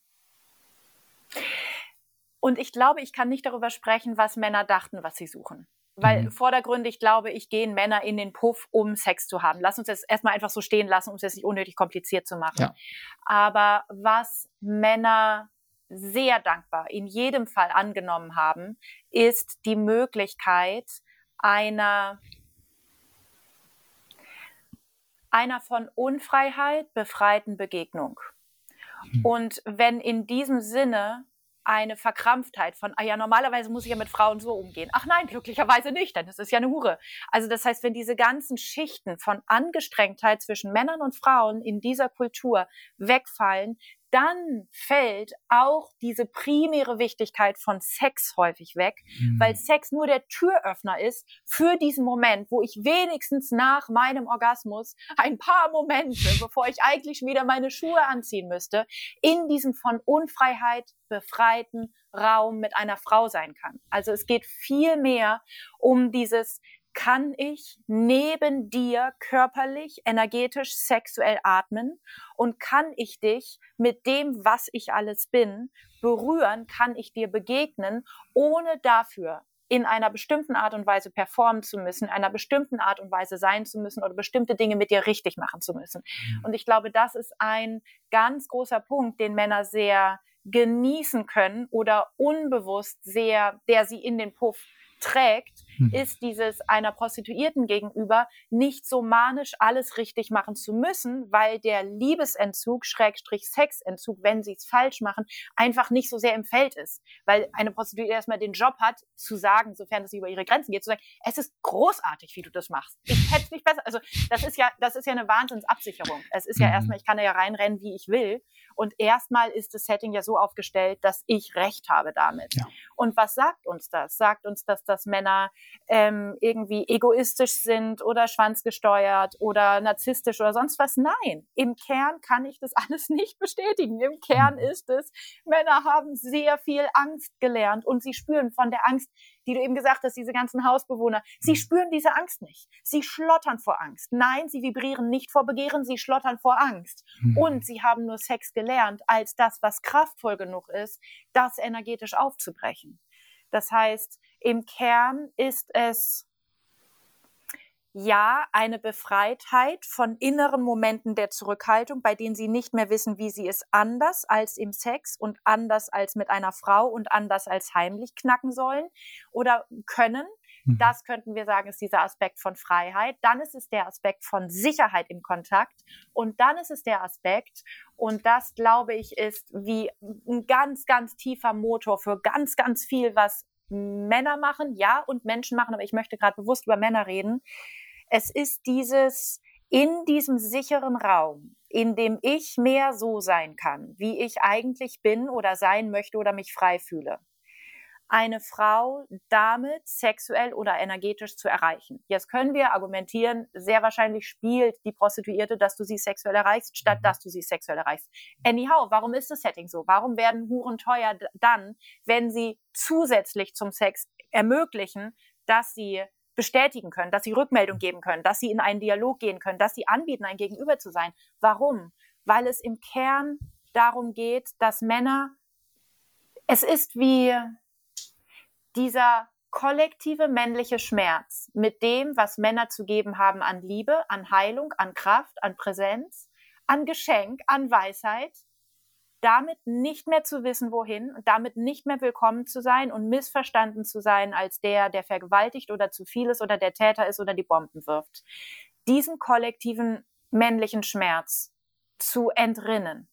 und ich glaube, ich kann nicht darüber sprechen, was Männer dachten, was sie suchen. Weil mhm. vordergründig glaube ich, gehen Männer in den Puff, um Sex zu haben. Lass uns das erstmal einfach so stehen lassen, um es jetzt nicht unnötig kompliziert zu machen. Ja. Aber was Männer sehr dankbar in jedem Fall angenommen haben, ist die Möglichkeit einer, einer von Unfreiheit befreiten Begegnung. Mhm. Und wenn in diesem Sinne eine Verkrampftheit von, ah ja, normalerweise muss ich ja mit Frauen so umgehen. Ach nein, glücklicherweise nicht, denn es ist ja eine Hure. Also das heißt, wenn diese ganzen Schichten von Angestrengtheit zwischen Männern und Frauen in dieser Kultur wegfallen, dann fällt auch diese primäre Wichtigkeit von Sex häufig weg, mhm. weil Sex nur der Türöffner ist für diesen Moment, wo ich wenigstens nach meinem Orgasmus ein paar Momente, [laughs] bevor ich eigentlich wieder meine Schuhe anziehen müsste, in diesem von Unfreiheit befreiten Raum mit einer Frau sein kann. Also es geht viel mehr um dieses kann ich neben dir körperlich, energetisch, sexuell atmen und kann ich dich mit dem, was ich alles bin, berühren, kann ich dir begegnen, ohne dafür in einer bestimmten Art und Weise performen zu müssen, in einer bestimmten Art und Weise sein zu müssen oder bestimmte Dinge mit dir richtig machen zu müssen. Mhm. Und ich glaube, das ist ein ganz großer Punkt, den Männer sehr genießen können oder unbewusst sehr, der sie in den Puff trägt. Ist dieses einer Prostituierten gegenüber nicht so manisch alles richtig machen zu müssen, weil der Liebesentzug, Schrägstrich Sexentzug, wenn sie es falsch machen, einfach nicht so sehr im Feld ist. Weil eine Prostituierte erstmal den Job hat, zu sagen, sofern es über ihre Grenzen geht, zu sagen, es ist großartig, wie du das machst. Ich hätte es nicht besser. Also das ist ja, das ist ja eine Wahnsinnsabsicherung. Es ist ja mhm. erstmal, ich kann da ja reinrennen, wie ich will. Und erstmal ist das Setting ja so aufgestellt, dass ich Recht habe damit. Ja. Und was sagt uns das? Sagt uns das, dass Männer ähm, irgendwie egoistisch sind oder schwanzgesteuert oder narzisstisch oder sonst was? Nein, im Kern kann ich das [laughs] alles nicht bestätigen. Im Kern mhm. ist es, Männer haben sehr viel Angst gelernt und sie spüren von der Angst, die du eben gesagt hast, diese ganzen Hausbewohner, sie mhm. spüren diese Angst nicht. Sie schlottern vor Angst. Nein, sie vibrieren nicht vor Begehren, sie schlottern vor Angst. Mhm. Und sie haben nur Sex gelernt als das, was kraftvoll genug ist, das energetisch aufzubrechen. Das heißt, im Kern ist es ja eine Befreitheit von inneren Momenten der Zurückhaltung, bei denen sie nicht mehr wissen, wie sie es anders als im Sex und anders als mit einer Frau und anders als heimlich knacken sollen oder können. Mhm. Das könnten wir sagen, ist dieser Aspekt von Freiheit. Dann ist es der Aspekt von Sicherheit im Kontakt. Und dann ist es der Aspekt, und das glaube ich ist wie ein ganz, ganz tiefer Motor für ganz, ganz viel, was Männer machen, ja, und Menschen machen, aber ich möchte gerade bewusst über Männer reden. Es ist dieses in diesem sicheren Raum, in dem ich mehr so sein kann, wie ich eigentlich bin oder sein möchte oder mich frei fühle eine Frau damit sexuell oder energetisch zu erreichen. Jetzt können wir argumentieren, sehr wahrscheinlich spielt die Prostituierte, dass du sie sexuell erreichst, statt mhm. dass du sie sexuell erreichst. Anyhow, warum ist das Setting so? Warum werden Huren teuer dann, wenn sie zusätzlich zum Sex ermöglichen, dass sie bestätigen können, dass sie Rückmeldung geben können, dass sie in einen Dialog gehen können, dass sie anbieten, ein Gegenüber zu sein. Warum? Weil es im Kern darum geht, dass Männer, es ist wie, dieser kollektive männliche Schmerz mit dem, was Männer zu geben haben an Liebe, an Heilung, an Kraft, an Präsenz, an Geschenk, an Weisheit, damit nicht mehr zu wissen, wohin und damit nicht mehr willkommen zu sein und missverstanden zu sein als der, der vergewaltigt oder zu viel ist oder der Täter ist oder die Bomben wirft. Diesen kollektiven männlichen Schmerz zu entrinnen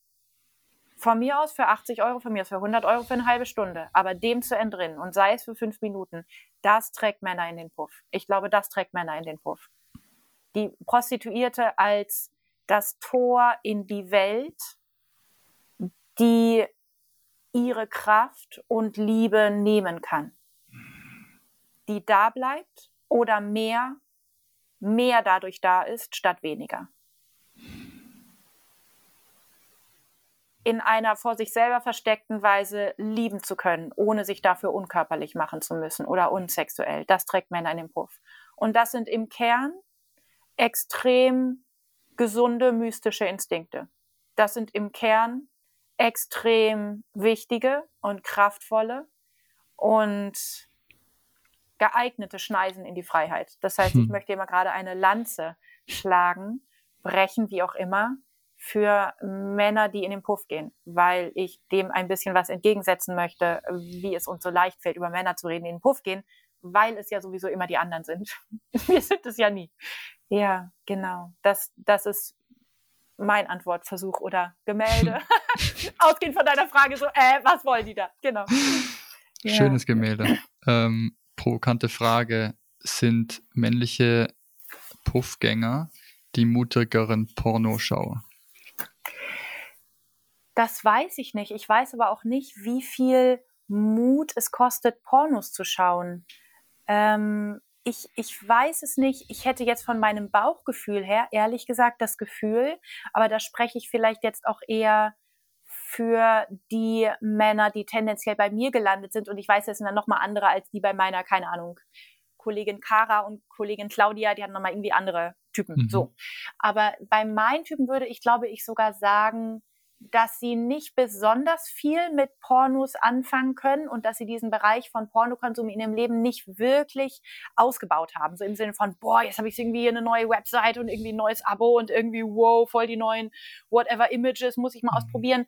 von mir aus für 80 Euro, von mir aus für 100 Euro für eine halbe Stunde, aber dem zu entrinnen und sei es für fünf Minuten, das trägt Männer in den Puff. Ich glaube, das trägt Männer in den Puff. Die Prostituierte als das Tor in die Welt, die ihre Kraft und Liebe nehmen kann. Die da bleibt oder mehr, mehr dadurch da ist, statt weniger. In einer vor sich selber versteckten Weise lieben zu können, ohne sich dafür unkörperlich machen zu müssen oder unsexuell. Das trägt Männer in den Puff. Und das sind im Kern extrem gesunde, mystische Instinkte. Das sind im Kern extrem wichtige und kraftvolle und geeignete Schneisen in die Freiheit. Das heißt, ich hm. möchte immer gerade eine Lanze schlagen, brechen, wie auch immer, für Männer, die in den Puff gehen, weil ich dem ein bisschen was entgegensetzen möchte, wie es uns so leicht fällt, über Männer zu reden, die in den Puff gehen, weil es ja sowieso immer die anderen sind. [laughs] Wir sind es ja nie. Ja, genau. Das, das ist mein Antwortversuch oder Gemälde. [laughs] [laughs] Ausgehend von deiner Frage so, äh, was wollen die da? Genau. Ja. Schönes Gemälde. Ähm, provokante Frage. Sind männliche Puffgänger die mutigeren Pornoschauer? Das weiß ich nicht. Ich weiß aber auch nicht, wie viel Mut es kostet, Pornos zu schauen. Ähm, ich, ich weiß es nicht. Ich hätte jetzt von meinem Bauchgefühl her, ehrlich gesagt, das Gefühl, aber da spreche ich vielleicht jetzt auch eher für die Männer, die tendenziell bei mir gelandet sind. Und ich weiß, es sind dann nochmal andere als die bei meiner, keine Ahnung, Kollegin Kara und Kollegin Claudia, die hatten nochmal irgendwie andere Typen. Mhm. So. Aber bei meinen Typen würde ich, glaube ich, sogar sagen, dass sie nicht besonders viel mit Pornos anfangen können und dass sie diesen Bereich von Pornokonsum in ihrem Leben nicht wirklich ausgebaut haben. So im Sinne von, boah, jetzt habe ich irgendwie eine neue Website und irgendwie ein neues Abo und irgendwie, wow, voll die neuen whatever Images, muss ich mal mhm. ausprobieren.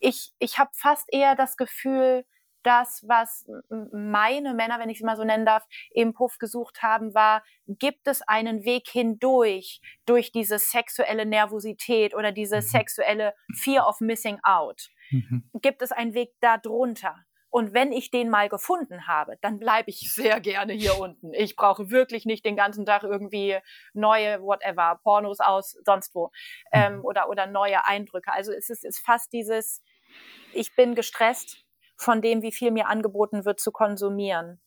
Ich, ich habe fast eher das Gefühl, das, was meine Männer, wenn ich sie mal so nennen darf, im Puff gesucht haben, war, gibt es einen Weg hindurch, durch diese sexuelle Nervosität oder diese mhm. sexuelle Fear of Missing Out? Mhm. Gibt es einen Weg darunter? Und wenn ich den mal gefunden habe, dann bleibe ich sehr gerne hier unten. Ich brauche wirklich nicht den ganzen Tag irgendwie neue, whatever, Pornos aus sonst wo ähm, mhm. oder, oder neue Eindrücke. Also es ist, ist fast dieses, ich bin gestresst von dem, wie viel mir angeboten wird zu konsumieren.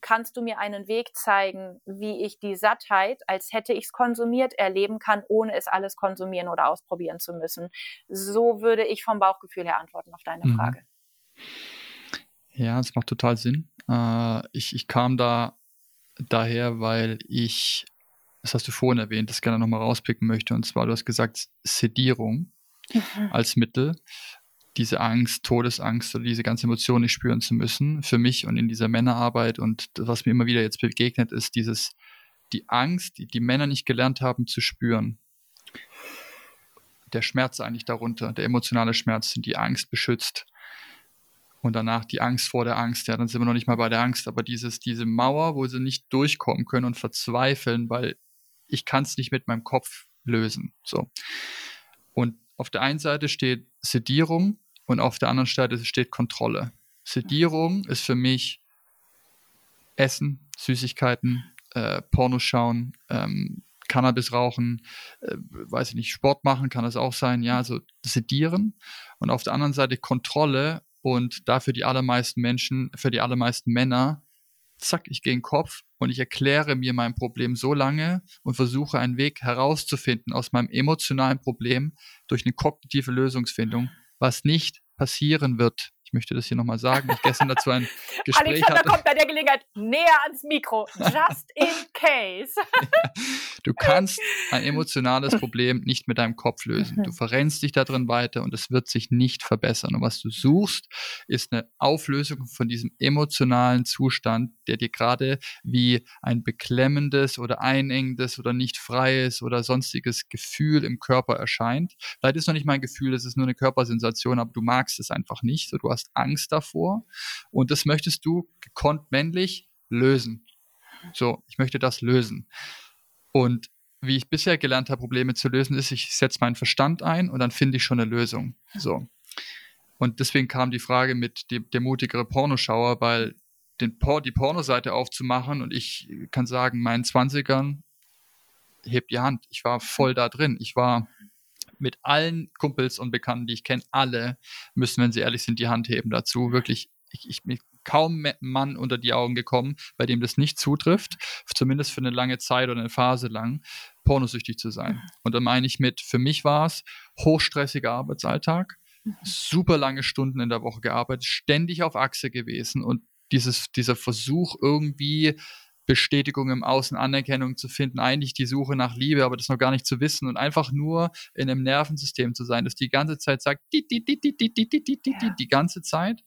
Kannst du mir einen Weg zeigen, wie ich die Sattheit, als hätte ich es konsumiert, erleben kann, ohne es alles konsumieren oder ausprobieren zu müssen? So würde ich vom Bauchgefühl her antworten auf deine mhm. Frage. Ja, das macht total Sinn. Äh, ich, ich kam da daher, weil ich, das hast du vorhin erwähnt, das gerne nochmal rauspicken möchte. Und zwar, du hast gesagt, Sedierung mhm. als Mittel, diese Angst, Todesangst oder diese ganze Emotion nicht spüren zu müssen, für mich und in dieser Männerarbeit. Und was mir immer wieder jetzt begegnet, ist dieses, die Angst, die die Männer nicht gelernt haben zu spüren. Der Schmerz eigentlich darunter, der emotionale Schmerz, die Angst beschützt und danach die Angst vor der Angst. Ja, dann sind wir noch nicht mal bei der Angst, aber dieses, diese Mauer, wo sie nicht durchkommen können und verzweifeln, weil ich kann es nicht mit meinem Kopf lösen. So. Und auf der einen Seite steht Sedierung und auf der anderen Seite steht Kontrolle. Sedierung ist für mich Essen, Süßigkeiten, äh, Porno schauen, ähm, Cannabis rauchen, äh, weiß ich nicht, Sport machen kann das auch sein, ja, also sedieren. Und auf der anderen Seite Kontrolle und dafür die allermeisten Menschen, für die allermeisten Männer, zack, ich gehe in den Kopf und ich erkläre mir mein Problem so lange und versuche einen Weg herauszufinden aus meinem emotionalen Problem durch eine kognitive Lösungsfindung, was nicht passieren wird, möchte das hier nochmal sagen. Ich gestern dazu ein [laughs] Gespräch Alexander hatte. kommt bei der Gelegenheit näher ans Mikro, just in case. [laughs] du kannst ein emotionales Problem nicht mit deinem Kopf lösen. Du [laughs] verrennst dich da drin weiter und es wird sich nicht verbessern. Und was du suchst, ist eine Auflösung von diesem emotionalen Zustand, der dir gerade wie ein beklemmendes oder einengendes oder nicht freies oder sonstiges Gefühl im Körper erscheint. Vielleicht ist noch nicht mein Gefühl, es ist nur eine Körpersensation, aber du magst es einfach nicht. du hast Angst davor und das möchtest du gekonnt männlich lösen. So, ich möchte das lösen. Und wie ich bisher gelernt habe, Probleme zu lösen, ist, ich setze meinen Verstand ein und dann finde ich schon eine Lösung. So. Und deswegen kam die Frage mit dem, der mutigere Pornoschauer, weil den Por die Pornoseite aufzumachen und ich kann sagen, meinen 20ern, hebt die Hand. Ich war voll da drin. Ich war mit allen Kumpels und Bekannten, die ich kenne, alle müssen, wenn sie ehrlich sind, die Hand heben dazu. Wirklich, ich, ich mir kaum Mann unter die Augen gekommen, bei dem das nicht zutrifft, zumindest für eine lange Zeit oder eine Phase lang, pornosüchtig zu sein. Und dann meine ich mit, für mich war es hochstressiger Arbeitsalltag, super lange Stunden in der Woche gearbeitet, ständig auf Achse gewesen und dieses, dieser Versuch irgendwie Bestätigung im Außen, Anerkennung zu finden, eigentlich die Suche nach Liebe, aber das noch gar nicht zu wissen und einfach nur in einem Nervensystem zu sein, das die ganze Zeit sagt, die, die, die, die, die, die, die, die, die, die ganze Zeit.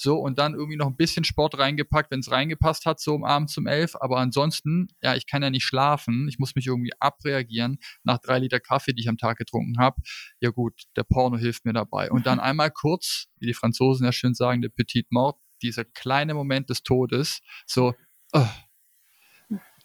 So, und dann irgendwie noch ein bisschen Sport reingepackt, wenn es reingepasst hat, so um Abend um elf. Aber ansonsten, ja, ich kann ja nicht schlafen. Ich muss mich irgendwie abreagieren nach drei Liter Kaffee, die ich am Tag getrunken habe. Ja gut, der Porno hilft mir dabei. Und dann einmal kurz, wie die Franzosen ja schön sagen, der Petit Mort, dieser kleine Moment des Todes, so, oh,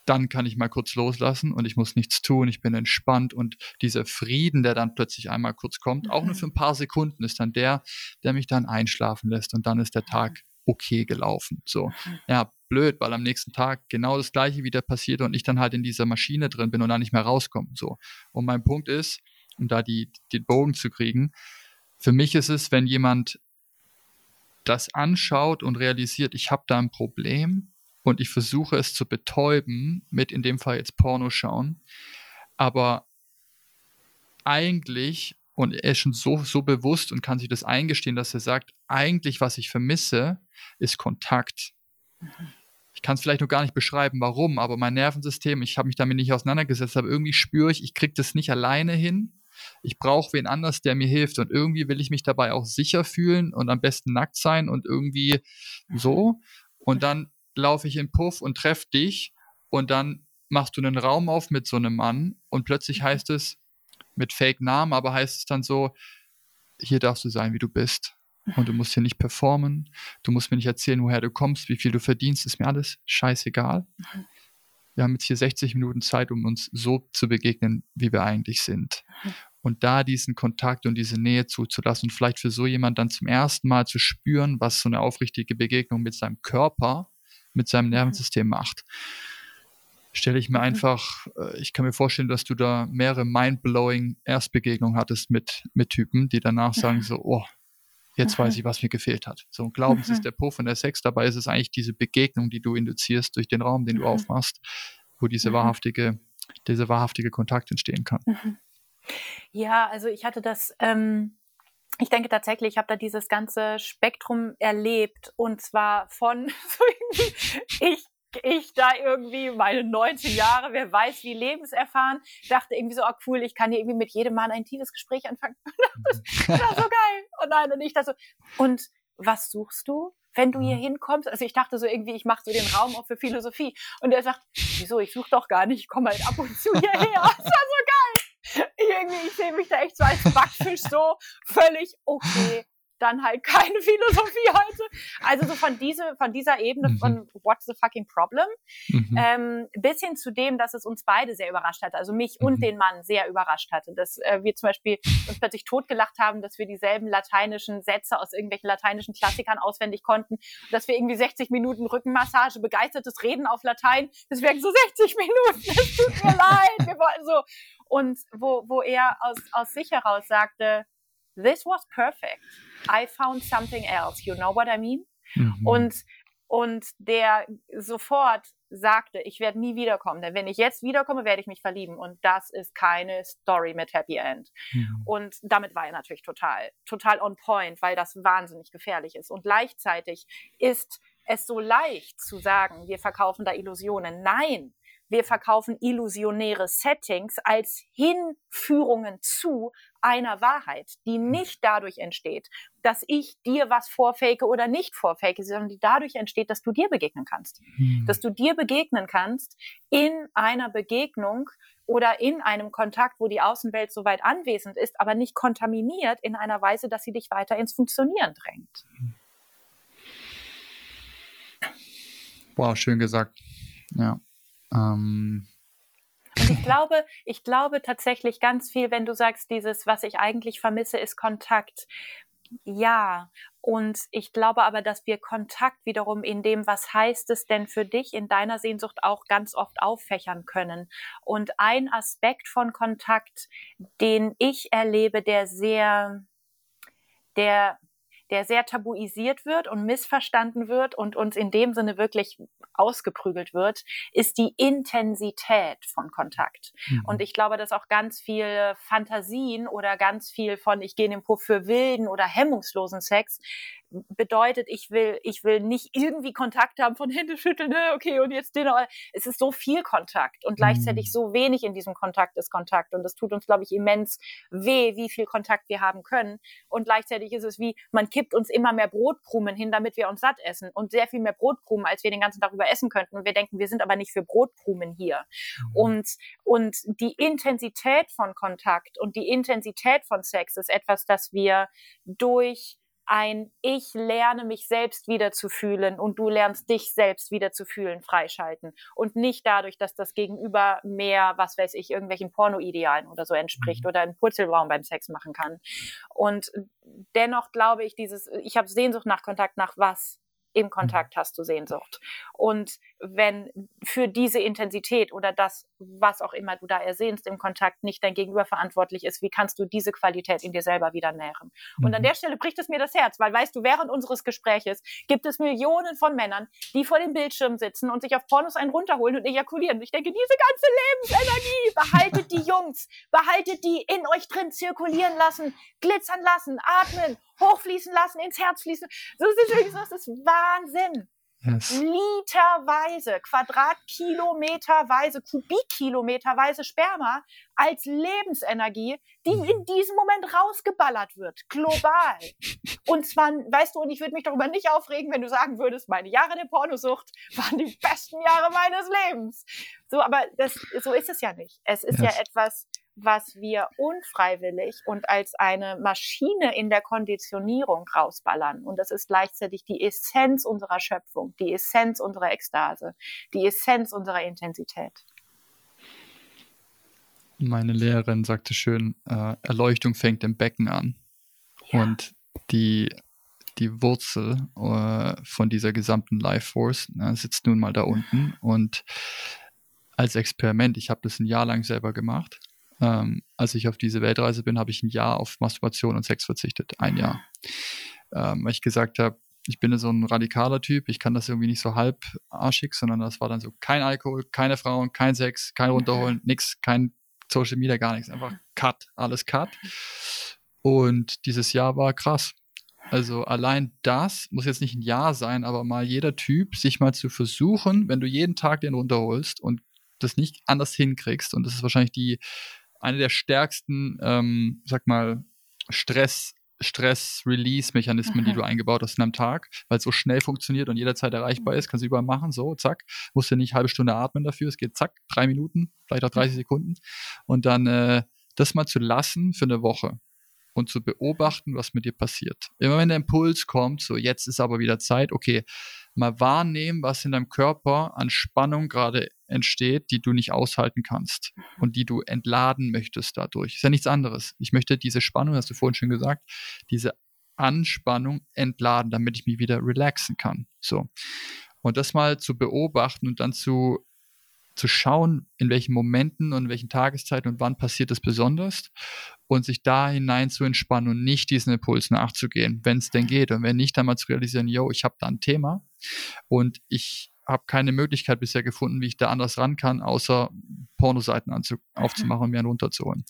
dann kann ich mal kurz loslassen und ich muss nichts tun, ich bin entspannt und dieser Frieden, der dann plötzlich einmal kurz kommt, auch nur mhm. für ein paar Sekunden, ist dann der, der mich dann einschlafen lässt und dann ist der Tag okay gelaufen. So, mhm. ja, blöd, weil am nächsten Tag genau das gleiche wieder passiert und ich dann halt in dieser Maschine drin bin und dann nicht mehr rauskomme. So. Und mein Punkt ist, um da die, den Bogen zu kriegen, für mich ist es, wenn jemand das anschaut und realisiert, ich habe da ein Problem, und ich versuche es zu betäuben mit in dem Fall jetzt Porno schauen. Aber eigentlich, und er ist schon so, so bewusst und kann sich das eingestehen, dass er sagt, eigentlich, was ich vermisse, ist Kontakt. Ich kann es vielleicht noch gar nicht beschreiben, warum, aber mein Nervensystem, ich habe mich damit nicht auseinandergesetzt, aber irgendwie spüre ich, ich kriege das nicht alleine hin. Ich brauche wen anders, der mir hilft. Und irgendwie will ich mich dabei auch sicher fühlen und am besten nackt sein und irgendwie so. Und dann laufe ich in Puff und treffe dich und dann machst du einen Raum auf mit so einem Mann und plötzlich mhm. heißt es mit Fake-Namen, aber heißt es dann so, hier darfst du sein, wie du bist. und du musst hier nicht performen, du musst mir nicht erzählen, woher du kommst, wie viel du verdienst, ist mir alles scheißegal. Mhm. Wir haben jetzt hier 60 Minuten Zeit, um uns so zu begegnen, wie wir eigentlich sind. Mhm. Und da diesen Kontakt und diese Nähe zuzulassen und vielleicht für so jemand dann zum ersten Mal zu spüren, was so eine aufrichtige Begegnung mit seinem Körper, mit seinem. Nervensystem macht stelle ich mir mhm. einfach, äh, ich kann mir vorstellen, dass du da mehrere mind-blowing Erstbegegnungen hattest mit, mit Typen, die danach sagen so, oh, jetzt weiß ich, was mir gefehlt hat. So, und glauben, es ist der Puff und der Sex, dabei ist es eigentlich diese Begegnung, die du induzierst durch den Raum, den du aufmachst, wo diese wahrhaftige, dieser wahrhaftige Kontakt entstehen kann. Ja, also ich hatte das, ähm, ich denke tatsächlich, ich habe da dieses ganze Spektrum erlebt und zwar von [laughs] so ich ich da irgendwie meine 19 Jahre, wer weiß wie lebenserfahren, dachte irgendwie so, ah cool, ich kann hier irgendwie mit jedem Mann ein tiefes Gespräch anfangen. [laughs] das war so geil. Und nein, und ich dachte so, und was suchst du? Wenn du hier hinkommst, also ich dachte so irgendwie, ich mache so den Raum auch für Philosophie. Und er sagt, wieso, ich suche doch gar nicht, ich komme halt ab und zu hierher. [laughs] Das war so geil. [laughs] irgendwie, ich sehe mich da echt so als Backfisch so völlig okay dann halt [laughs] keine Philosophie heute. Also so von, diese, von dieser Ebene mhm. von What's the fucking problem? Mhm. Ähm, bis hin zu dem, dass es uns beide sehr überrascht hatte, also mich mhm. und den Mann sehr überrascht hatte, dass äh, wir zum Beispiel uns plötzlich totgelacht haben, dass wir dieselben lateinischen Sätze aus irgendwelchen lateinischen Klassikern auswendig konnten, dass wir irgendwie 60 Minuten Rückenmassage, begeistertes Reden auf Latein, das wären so 60 Minuten, [laughs] es tut mir leid, wir wollen so. Und wo, wo er aus, aus sich heraus sagte, this was perfect. I found something else. You know what I mean? Mhm. Und, und der sofort sagte, ich werde nie wiederkommen, denn wenn ich jetzt wiederkomme, werde ich mich verlieben und das ist keine Story mit Happy End. Mhm. Und damit war er natürlich total, total on point, weil das wahnsinnig gefährlich ist. Und gleichzeitig ist es so leicht zu sagen, wir verkaufen da Illusionen. Nein, wir verkaufen illusionäre Settings als Hinführungen zu einer Wahrheit, die hm. nicht dadurch entsteht, dass ich dir was vorfake oder nicht vorfake, sondern die dadurch entsteht, dass du dir begegnen kannst. Hm. Dass du dir begegnen kannst in einer Begegnung oder in einem Kontakt, wo die Außenwelt so weit anwesend ist, aber nicht kontaminiert in einer Weise, dass sie dich weiter ins Funktionieren drängt. Wow, schön gesagt. Ja. Ähm. Und ich glaube, ich glaube tatsächlich ganz viel, wenn du sagst, dieses, was ich eigentlich vermisse, ist Kontakt. Ja, und ich glaube aber, dass wir Kontakt wiederum in dem, was heißt es denn für dich in deiner Sehnsucht auch ganz oft auffächern können. Und ein Aspekt von Kontakt, den ich erlebe, der sehr, der der sehr tabuisiert wird und missverstanden wird und uns in dem Sinne wirklich ausgeprügelt wird, ist die Intensität von Kontakt. Mhm. Und ich glaube, dass auch ganz viel Fantasien oder ganz viel von ich gehe in den Puff für wilden oder hemmungslosen Sex bedeutet, ich will, ich will nicht irgendwie Kontakt haben von Hände schütteln, ne, okay, und jetzt Dinner. Es ist so viel Kontakt und gleichzeitig mhm. so wenig in diesem Kontakt ist Kontakt. Und das tut uns, glaube ich, immens weh, wie viel Kontakt wir haben können. Und gleichzeitig ist es wie, man kippt uns immer mehr Brotkrumen hin, damit wir uns satt essen. Und sehr viel mehr Brotkrumen, als wir den ganzen Tag über essen könnten. Und wir denken, wir sind aber nicht für Brotkrumen hier. Mhm. Und, und die Intensität von Kontakt und die Intensität von Sex ist etwas, das wir durch ein Ich lerne mich selbst wieder zu fühlen und du lernst dich selbst wieder zu fühlen freischalten und nicht dadurch, dass das Gegenüber mehr, was weiß ich, irgendwelchen Pornoidealen oder so entspricht mhm. oder einen Purzelbaum beim Sex machen kann. Und dennoch glaube ich, dieses, ich habe Sehnsucht nach Kontakt nach was? im Kontakt hast du Sehnsucht. Und wenn für diese Intensität oder das, was auch immer du da ersehnst im Kontakt, nicht dein Gegenüber verantwortlich ist, wie kannst du diese Qualität in dir selber wieder nähren? Und an mhm. der Stelle bricht es mir das Herz, weil weißt du, während unseres Gespräches gibt es Millionen von Männern, die vor dem Bildschirm sitzen und sich auf Pornos einen runterholen und ejakulieren. Und ich denke, diese ganze Lebensenergie, [laughs] behaltet die Jungs, behaltet die in euch drin zirkulieren lassen, glitzern lassen, atmen, hochfließen lassen, ins Herz fließen. So ist das ist Wahnsinn. Yes. Literweise, Quadratkilometerweise, Kubikkilometerweise Sperma als Lebensenergie, die mhm. in diesem Moment rausgeballert wird, global. [laughs] Und zwar, weißt du, und ich würde mich darüber nicht aufregen, wenn du sagen würdest, meine Jahre der Pornosucht waren die besten Jahre meines Lebens. So, aber das, so ist es ja nicht. Es ist yes. ja etwas, was wir unfreiwillig und als eine Maschine in der Konditionierung rausballern. Und das ist gleichzeitig die Essenz unserer Schöpfung, die Essenz unserer Ekstase, die Essenz unserer Intensität. Meine Lehrerin sagte schön, äh, Erleuchtung fängt im Becken an. Ja. Und die, die Wurzel äh, von dieser gesamten Life Force äh, sitzt nun mal da unten. Und als Experiment, ich habe das ein Jahr lang selber gemacht. Ähm, als ich auf diese Weltreise bin, habe ich ein Jahr auf Masturbation und Sex verzichtet. Ein Jahr. Ähm, weil ich gesagt habe, ich bin so ein radikaler Typ, ich kann das irgendwie nicht so halb arschig, sondern das war dann so kein Alkohol, keine Frauen, kein Sex, kein Runterholen, nix, kein Social Media, gar nichts. Einfach Cut, alles Cut. Und dieses Jahr war krass. Also allein das muss jetzt nicht ein Jahr sein, aber mal jeder Typ sich mal zu versuchen, wenn du jeden Tag den runterholst und das nicht anders hinkriegst. Und das ist wahrscheinlich die eine der stärksten, ähm, sag mal, Stress, Stress-Release-Mechanismen, die du eingebaut hast in einem Tag, weil es so schnell funktioniert und jederzeit erreichbar ist, kannst du überall machen, so, zack, musst du nicht halbe Stunde atmen dafür, es geht zack, drei Minuten, vielleicht auch 30 Sekunden. Und dann äh, das mal zu lassen für eine Woche und zu beobachten, was mit dir passiert. Immer wenn der Impuls kommt, so jetzt ist aber wieder Zeit, okay, mal wahrnehmen, was in deinem Körper an Spannung gerade entsteht, die du nicht aushalten kannst mhm. und die du entladen möchtest dadurch. Ist ja nichts anderes. Ich möchte diese Spannung, hast du vorhin schon gesagt, diese Anspannung entladen, damit ich mich wieder relaxen kann. So. Und das mal zu beobachten und dann zu zu schauen, in welchen Momenten und in welchen Tageszeiten und wann passiert es besonders und sich da hinein zu entspannen und nicht diesen Impuls nachzugehen, wenn es denn geht. Und wenn nicht, dann mal zu realisieren, yo, ich habe da ein Thema und ich habe keine Möglichkeit bisher gefunden, wie ich da anders ran kann, außer Pornoseiten aufzumachen und mir einen runterzuholen.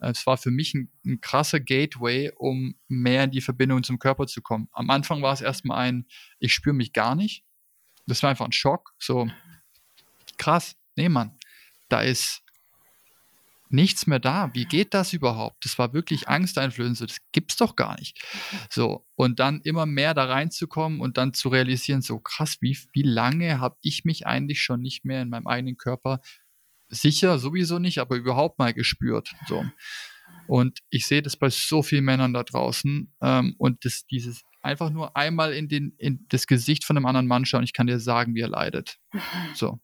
Es war für mich ein, ein krasser Gateway, um mehr in die Verbindung zum Körper zu kommen. Am Anfang war es erstmal ein, ich spüre mich gar nicht. Das war einfach ein Schock. So, krass, nee, Mann, da ist nichts mehr da. Wie geht das überhaupt? Das war wirklich angsteinflößend. Das gibt's doch gar nicht. So. Und dann immer mehr da reinzukommen und dann zu realisieren, so krass, wie, wie lange habe ich mich eigentlich schon nicht mehr in meinem eigenen Körper sicher, sowieso nicht, aber überhaupt mal gespürt. So. Und ich sehe das bei so vielen Männern da draußen. Ähm, und das, dieses einfach nur einmal in, den, in das Gesicht von einem anderen Mann schauen, ich kann dir sagen, wie er leidet. So.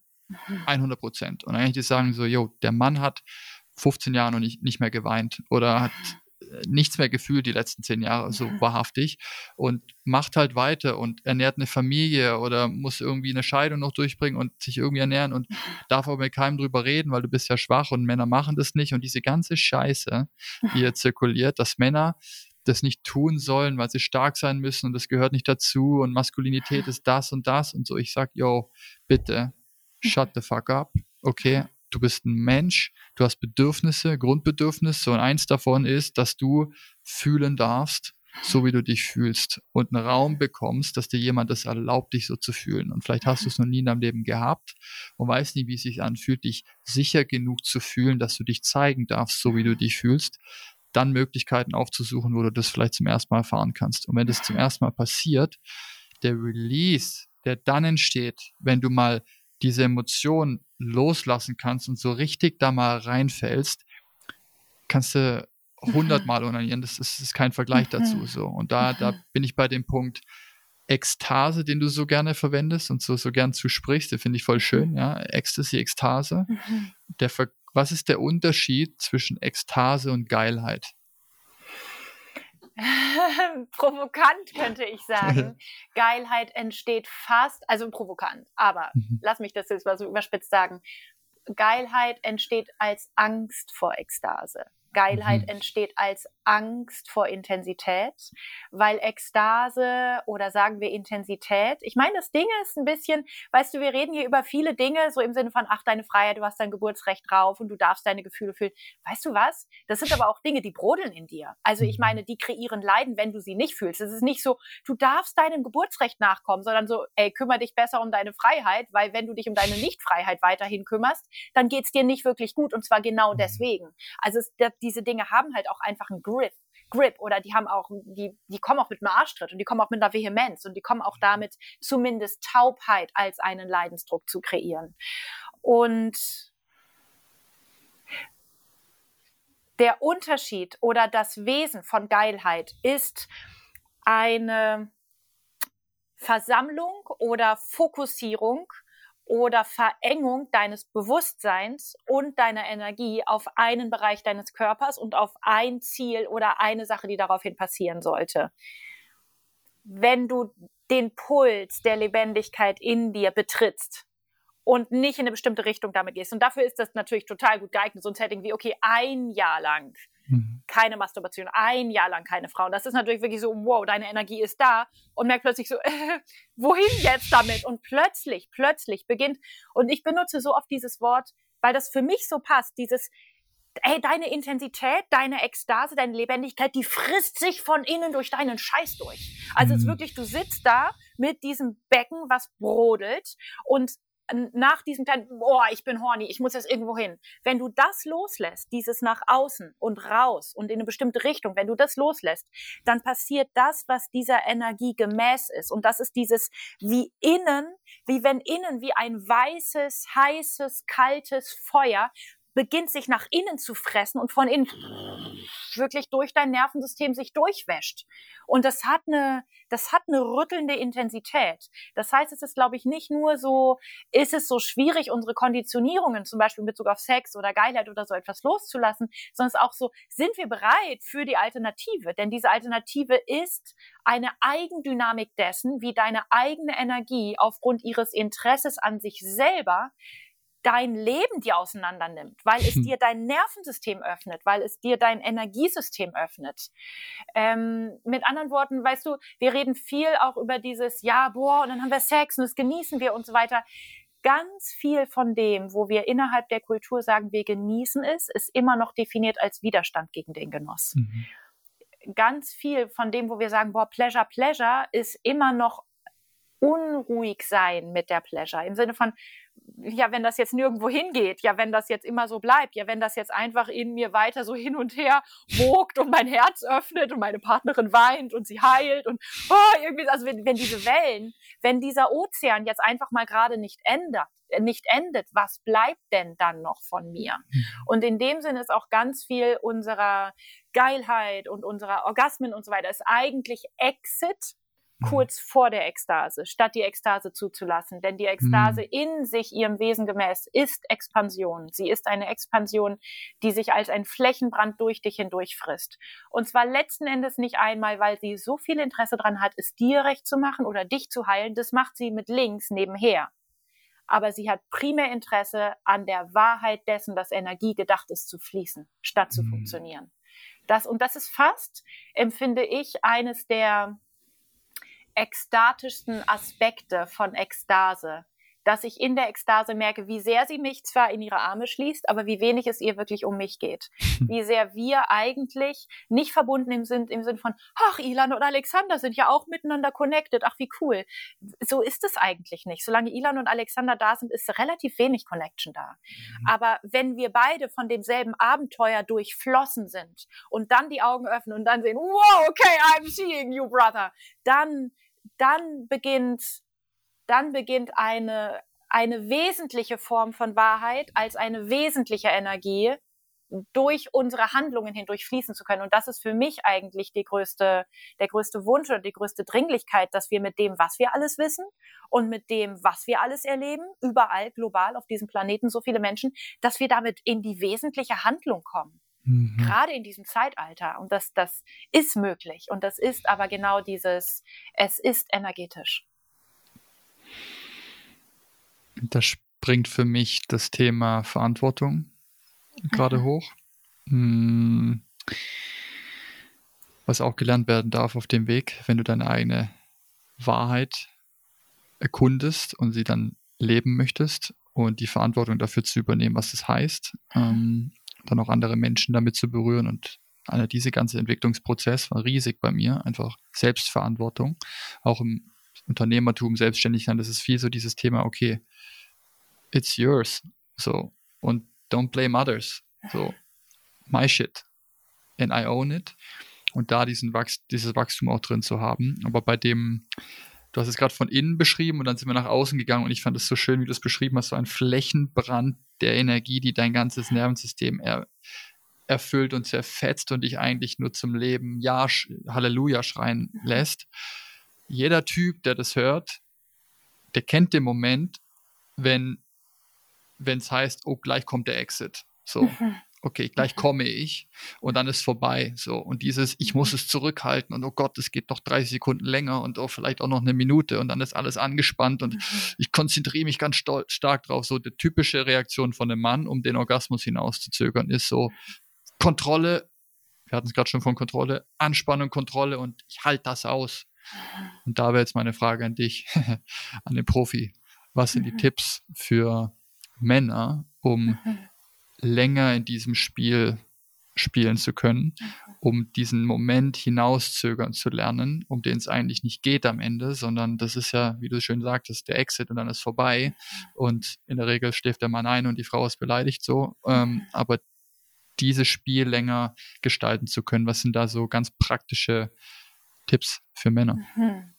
100 Prozent. Und eigentlich sagen so, yo, der Mann hat 15 Jahre noch nicht, nicht mehr geweint oder hat äh, nichts mehr gefühlt die letzten zehn Jahre, so wahrhaftig und macht halt weiter und ernährt eine Familie oder muss irgendwie eine Scheidung noch durchbringen und sich irgendwie ernähren und darf aber mit keinem drüber reden, weil du bist ja schwach und Männer machen das nicht und diese ganze Scheiße, die hier [laughs] zirkuliert, dass Männer das nicht tun sollen, weil sie stark sein müssen und das gehört nicht dazu und Maskulinität ist das und das und so. Ich sag, yo, bitte, shut the fuck up, okay? Du bist ein Mensch, du hast Bedürfnisse, Grundbedürfnisse und eins davon ist, dass du fühlen darfst, so wie du dich fühlst und einen Raum bekommst, dass dir jemand das erlaubt, dich so zu fühlen. Und vielleicht hast du es noch nie in deinem Leben gehabt und weißt nicht, wie es sich anfühlt, dich sicher genug zu fühlen, dass du dich zeigen darfst, so wie du dich fühlst. Dann Möglichkeiten aufzusuchen, wo du das vielleicht zum ersten Mal erfahren kannst. Und wenn das zum ersten Mal passiert, der Release, der dann entsteht, wenn du mal diese Emotion loslassen kannst und so richtig da mal reinfällst, kannst du hundertmal mhm. onanieren. Das ist, ist kein Vergleich dazu. Mhm. So. Und da, da mhm. bin ich bei dem Punkt Ekstase, den du so gerne verwendest und so, so gern zusprichst. Den finde ich voll schön, ja. Ecstasy, Ekstase. Der, was ist der Unterschied zwischen Ekstase und Geilheit? [laughs] provokant könnte ich sagen. [laughs] Geilheit entsteht fast, also provokant, aber mhm. lass mich das jetzt mal so überspitzt sagen. Geilheit entsteht als Angst vor Ekstase. Geilheit mhm. entsteht als Angst vor Intensität, weil Ekstase oder sagen wir Intensität, ich meine, das Ding ist ein bisschen, weißt du, wir reden hier über viele Dinge, so im Sinne von, ach, deine Freiheit, du hast dein Geburtsrecht drauf und du darfst deine Gefühle fühlen. Weißt du was? Das sind aber auch Dinge, die brodeln in dir. Also ich meine, die kreieren Leiden, wenn du sie nicht fühlst. Es ist nicht so, du darfst deinem Geburtsrecht nachkommen, sondern so, ey, kümmere dich besser um deine Freiheit, weil wenn du dich um deine Nichtfreiheit weiterhin kümmerst, dann geht's dir nicht wirklich gut und zwar genau mhm. deswegen. Also es, diese Dinge haben halt auch einfach einen Grip. Grip oder die haben auch, die, die kommen auch mit einem Arschtritt und die kommen auch mit einer Vehemenz und die kommen auch damit, zumindest Taubheit als einen Leidensdruck zu kreieren. Und Der Unterschied oder das Wesen von Geilheit ist eine Versammlung oder Fokussierung oder Verengung deines Bewusstseins und deiner Energie auf einen Bereich deines Körpers und auf ein Ziel oder eine Sache, die daraufhin passieren sollte. Wenn du den Puls der Lebendigkeit in dir betrittst, und nicht in eine bestimmte Richtung damit gehst. Und dafür ist das natürlich total gut geeignet, so ein Setting wie, okay, ein Jahr lang mhm. keine Masturbation, ein Jahr lang keine Frauen. Das ist natürlich wirklich so, wow, deine Energie ist da und merkt plötzlich so, äh, [laughs] wohin jetzt damit? Und plötzlich, plötzlich beginnt, und ich benutze so oft dieses Wort, weil das für mich so passt, dieses, ey, deine Intensität, deine Ekstase, deine Lebendigkeit, die frisst sich von innen durch deinen Scheiß durch. Also mhm. es ist mhm. wirklich, du sitzt da mit diesem Becken, was brodelt und nach diesem kleinen, boah, ich bin horny, ich muss jetzt irgendwo hin. Wenn du das loslässt, dieses nach außen und raus und in eine bestimmte Richtung, wenn du das loslässt, dann passiert das, was dieser Energie gemäß ist. Und das ist dieses wie innen, wie wenn innen wie ein weißes, heißes, kaltes Feuer beginnt sich nach innen zu fressen und von innen wirklich durch dein Nervensystem sich durchwäscht. Und das hat eine, das hat eine rüttelnde Intensität. Das heißt, es ist, glaube ich, nicht nur so, ist es so schwierig, unsere Konditionierungen, zum Beispiel in Bezug auf Sex oder Geilheit oder so etwas loszulassen, sondern es ist auch so, sind wir bereit für die Alternative? Denn diese Alternative ist eine Eigendynamik dessen, wie deine eigene Energie aufgrund ihres Interesses an sich selber dein Leben dir auseinander nimmt, weil es [laughs] dir dein Nervensystem öffnet, weil es dir dein Energiesystem öffnet. Ähm, mit anderen Worten, weißt du, wir reden viel auch über dieses, ja, boah, und dann haben wir Sex und das genießen wir und so weiter. Ganz viel von dem, wo wir innerhalb der Kultur sagen, wir genießen es, ist immer noch definiert als Widerstand gegen den Genuss. Mhm. Ganz viel von dem, wo wir sagen, boah, Pleasure, Pleasure, ist immer noch unruhig sein mit der Pleasure. Im Sinne von, ja, wenn das jetzt nirgendwo hingeht, ja, wenn das jetzt immer so bleibt, ja, wenn das jetzt einfach in mir weiter so hin und her wogt und mein Herz öffnet und meine Partnerin weint und sie heilt und oh, irgendwie, also wenn, wenn diese Wellen, wenn dieser Ozean jetzt einfach mal gerade nicht ändert, äh, nicht endet, was bleibt denn dann noch von mir? Mhm. Und in dem Sinne ist auch ganz viel unserer Geilheit und unserer Orgasmen und so weiter ist eigentlich Exit. Kurz vor der Ekstase, statt die Ekstase zuzulassen. Denn die Ekstase mhm. in sich ihrem Wesen gemäß ist Expansion. Sie ist eine Expansion, die sich als ein Flächenbrand durch dich hindurch frisst. Und zwar letzten Endes nicht einmal, weil sie so viel Interesse dran hat, es dir recht zu machen oder dich zu heilen. Das macht sie mit links nebenher. Aber sie hat primär Interesse an der Wahrheit dessen, dass Energie gedacht ist zu fließen, statt zu mhm. funktionieren. Das, und das ist fast, empfinde ich, eines der, ekstatischsten Aspekte von Ekstase, dass ich in der Ekstase merke, wie sehr sie mich zwar in ihre Arme schließt, aber wie wenig es ihr wirklich um mich geht. [laughs] Wie sehr wir eigentlich nicht verbunden sind im Sinn von, ach, Ilan und Alexander sind ja auch miteinander connected, ach, wie cool. So ist es eigentlich nicht. Solange Ilan und Alexander da sind, ist relativ wenig Connection da. Mhm. Aber wenn wir beide von demselben Abenteuer durchflossen sind und dann die Augen öffnen und dann sehen, wow, okay, I'm seeing you, brother, dann dann beginnt, dann beginnt eine, eine wesentliche Form von Wahrheit als eine wesentliche Energie durch unsere Handlungen hindurch fließen zu können. Und das ist für mich eigentlich die größte, der größte Wunsch oder die größte Dringlichkeit, dass wir mit dem, was wir alles wissen und mit dem, was wir alles erleben, überall global auf diesem Planeten so viele Menschen, dass wir damit in die wesentliche Handlung kommen. Mhm. Gerade in diesem Zeitalter. Und das, das ist möglich. Und das ist aber genau dieses, es ist energetisch. Da springt für mich das Thema Verantwortung gerade mhm. hoch. Hm. Was auch gelernt werden darf auf dem Weg, wenn du deine eigene Wahrheit erkundest und sie dann leben möchtest und die Verantwortung dafür zu übernehmen, was das heißt. Ähm, dann auch andere Menschen damit zu berühren. Und einer diese ganze Entwicklungsprozess war riesig bei mir, einfach Selbstverantwortung, auch im Unternehmertum, Selbstständigkeit, das ist viel so dieses Thema, okay, it's yours, so, und don't blame others, so, my shit, and I own it, und da diesen Wachs dieses Wachstum auch drin zu haben, aber bei dem, du hast es gerade von innen beschrieben und dann sind wir nach außen gegangen und ich fand es so schön, wie du es beschrieben hast, so ein Flächenbrand der Energie, die dein ganzes Nervensystem er, erfüllt und zerfetzt und dich eigentlich nur zum Leben Ja, Halleluja schreien lässt. Jeder Typ, der das hört, der kennt den Moment, wenn es heißt, oh, gleich kommt der Exit. So. Mhm [laughs] okay, gleich mhm. komme ich und dann ist vorbei. So. Und dieses, ich muss mhm. es zurückhalten und oh Gott, es geht noch 30 Sekunden länger und oh, vielleicht auch noch eine Minute und dann ist alles angespannt und mhm. ich konzentriere mich ganz stark drauf. So die typische Reaktion von einem Mann, um den Orgasmus hinauszuzögern, ist so Kontrolle, wir hatten es gerade schon von Kontrolle, Anspannung, Kontrolle und ich halte das aus. Und da wäre jetzt meine Frage an dich, [laughs] an den Profi. Was sind die Tipps für Männer, um länger in diesem Spiel spielen zu können, um diesen Moment hinauszögern zu lernen, um den es eigentlich nicht geht am Ende, sondern das ist ja, wie du schön sagtest, der Exit und dann ist vorbei. Und in der Regel schläft der Mann ein und die Frau ist beleidigt so, ähm, aber dieses Spiel länger gestalten zu können, was sind da so ganz praktische Tipps für Männer? Mhm.